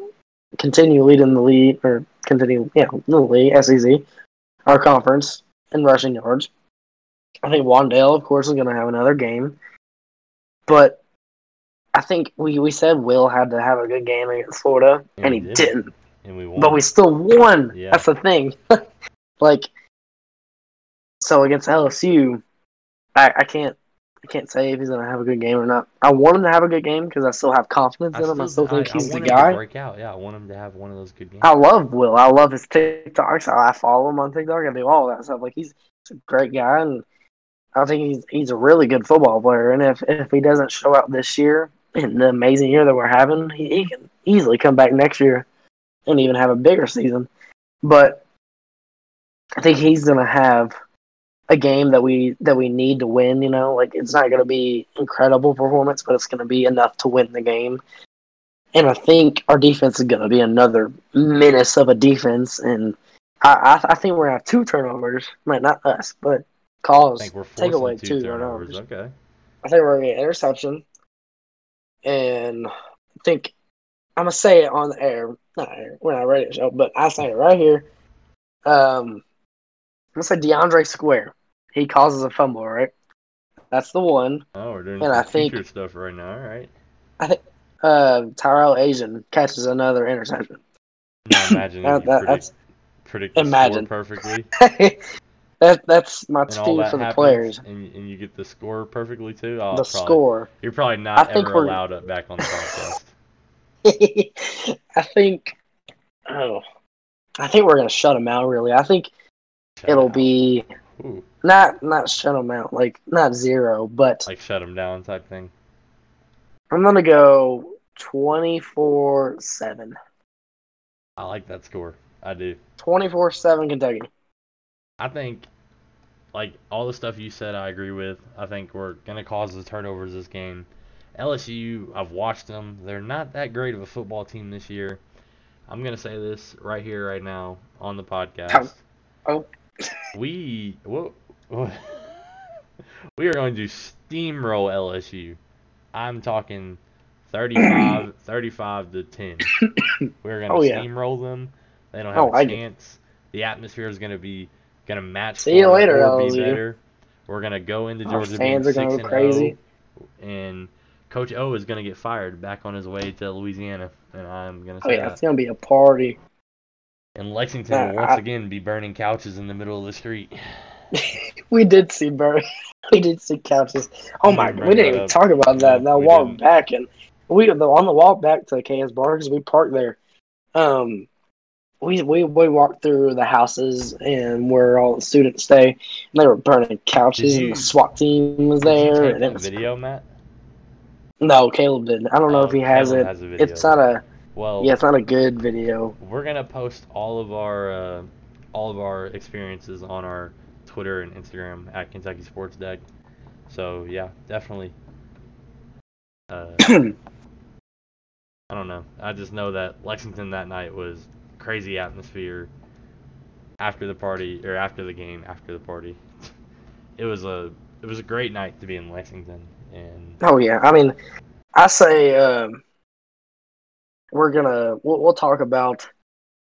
continue leading the lead or continue, yeah, the league, SEC, our conference in rushing yards. I think Wan'Dale, of course, is going to have another game. But I think we, we said Will had to have a good game against Florida, And and he did. didn't. And we won. But we still won. Yeah. That's the thing. like, so against LSU, I, I can't I can't say if he's going to have a good game or not. I want him to have a good game because I still have confidence in him. I still think I, he's I the guy. Break out. Yeah, I want him to have one of those good games. I love Will. I love his TikToks. I follow him on TikTok. I do all that stuff. Like he's, he's a great guy, and I think he's he's a really good football player. And if if he doesn't show out this year in the amazing year that we're having, he, he can easily come back next year and even have a bigger season. But I think he's gonna have a game that we that we need to win. You know, like it's not gonna be incredible performance, but it's gonna be enough to win the game. And I think our defense is going to be another menace of a defense. And I, I, I think we're to have two turnovers. Not us, but I calls. think we're take away two two turnovers. turnovers. Okay. I think we're going to get an interception. And I think I'm going to say it on the air. Not air. We're not ready to show, but I say it right here. Um, I'm to say DeAndre Square. He causes a fumble, right? That's the one. Oh, we're doing And I think- stuff right now. All right. I think uh, Tyrell Ajian catches another interception. Now imagine That- that- predict, predict the Imagine. perfectly, that that's my and team that for the players. and, and you get the score perfectly too. Oh, the probably, score. You're probably not I think ever we're- allowed up back on the podcast. I think. Oh, I think we're gonna shut them out. Really, I think Shut it'll out. be Ooh, not not shut them out, like not zero, but like shut them down type thing. I'm gonna go twenty four seven. I like that score. I do. 24 7 Kentucky. I think, like all the stuff you said, I agree with. I think we're gonna cause the turnovers this game. LSU, I've watched them. They're not that great of a football team this year. I'm gonna say this right here, right now, on the podcast. Oh. We what, we are going to steamroll LSU. I'm talking 35, 35 to 10. We're gonna Oh, yeah. steamroll them. They don't have Oh, a chance. The atmosphere is gonna be gonna match. See you later, LSU. We're gonna go into Our Georgia fans being are gonna six go and crazy. and Coach O is gonna get fired back on his way to Louisiana, and I'm gonna Oh say yeah, that. it's gonna be a party. And Lexington Nah, will once I- again be burning couches in the middle of the street. We did see burn. we did see couches. Oh my, we didn't even up. talk about that. No, That we walk didn't. back and we on the walk back to KS Bar because we parked there. Um, we we we walked through the houses and where all the students stay. And they were burning couches, you- and the SWAT team was Did you there. And it was video, Matt? no, Caleb didn't. I don't know Oh, if he has Caleb it. has a video. it's not a Well, yeah, it's not a good video. we're gonna post all of our uh, all of our experiences on our Twitter and Instagram at Kentucky Sports Deck. So yeah, definitely. Uh, I don't know. I just know that Lexington that night was crazy atmosphere. After the party or after the game, after the party, it was a it was a great night to be in Lexington, and Oh yeah, I mean, I say um, we're gonna we'll, we'll talk about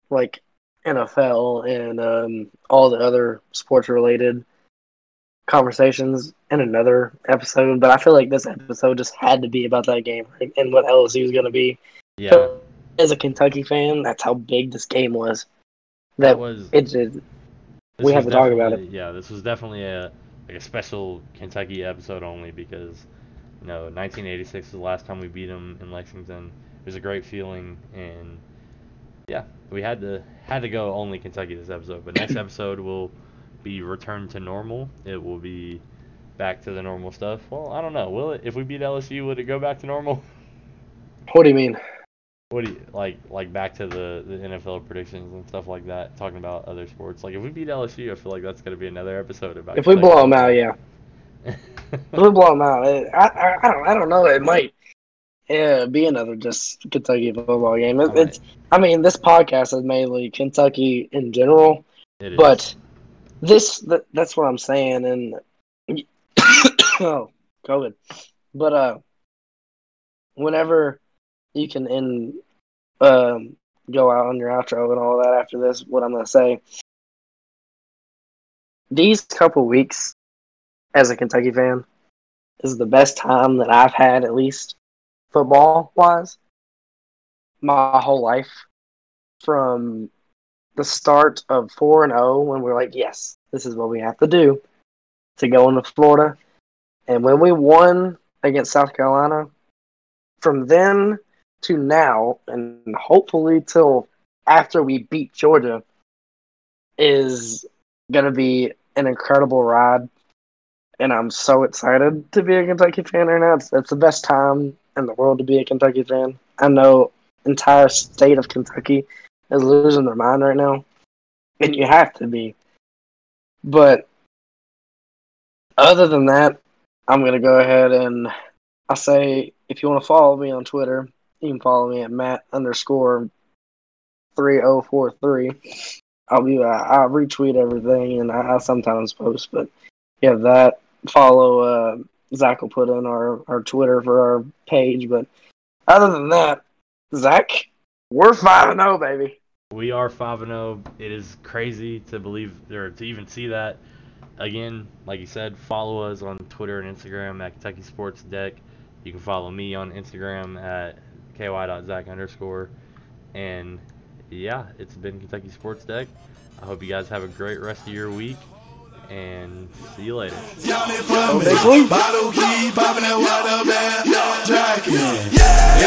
like NFL and um, all the other sports related conversations in another episode. But I feel like this episode just had to be about that game and what LSU is going to be. Yeah, As a Kentucky fan, that's how big this game was. that That was. it did. we have to talk about it. Yeah, this was definitely a like a special Kentucky episode only because you know 1986 was the last time we beat them in Lexington. It was a great feeling, and yeah, we had to had to go only Kentucky this episode. But next episode will be returned to normal. It will be back to the normal stuff. Well, I don't know. Will it? If we beat LSU, would it go back to normal? What do you mean? What do you like? Like back to the, the NFL predictions and stuff like that. Talking about other sports. Like if we beat LSU, I feel like that's gonna be another episode about. If we blow them out, yeah. If we blow them out, it, I, I, I don't I don't know. It might yeah be another just Kentucky football game. It, Alright. It's I mean this podcast is mainly Kentucky in general, It is. but this th- that's what I'm saying. And oh, COVID. But uh, whenever you can end um go out on your outro and all that after this, what I'm gonna say. These couple weeks as a Kentucky fan is the best time that I've had, at least football wise, my whole life. From the start of 4 and 0, when we're like, yes, this is what we have to do to go into Florida. And when we won against South Carolina, from then to now, and hopefully till after we beat Georgia, is going to be an incredible ride and I'm so excited to be a Kentucky fan right now. It's, it's the best time in the world to be a Kentucky fan. I know entire state of Kentucky is losing their mind right now, and you have to be. But other than that, I'm gonna go ahead and I say if you want to follow me on Twitter, you can follow me at Matt underscore three oh four three. I'll be uh, I retweet everything and I, sometimes post, but yeah, that follow uh, Zach will put in our, our Twitter for our page. But other than that, Zach, we're five and zero, baby. We are five and zero. It is crazy to believe or to even see that. Again, like you said, follow us on Twitter and Instagram at Kentucky Sports Deck. You can follow me on Instagram at ky.zach underscore. And yeah, it's been Kentucky Sports Deck. I hope you guys have a great rest of your week. And see you later. Y'all it for me. Bottle key, popping that water bag, jacket.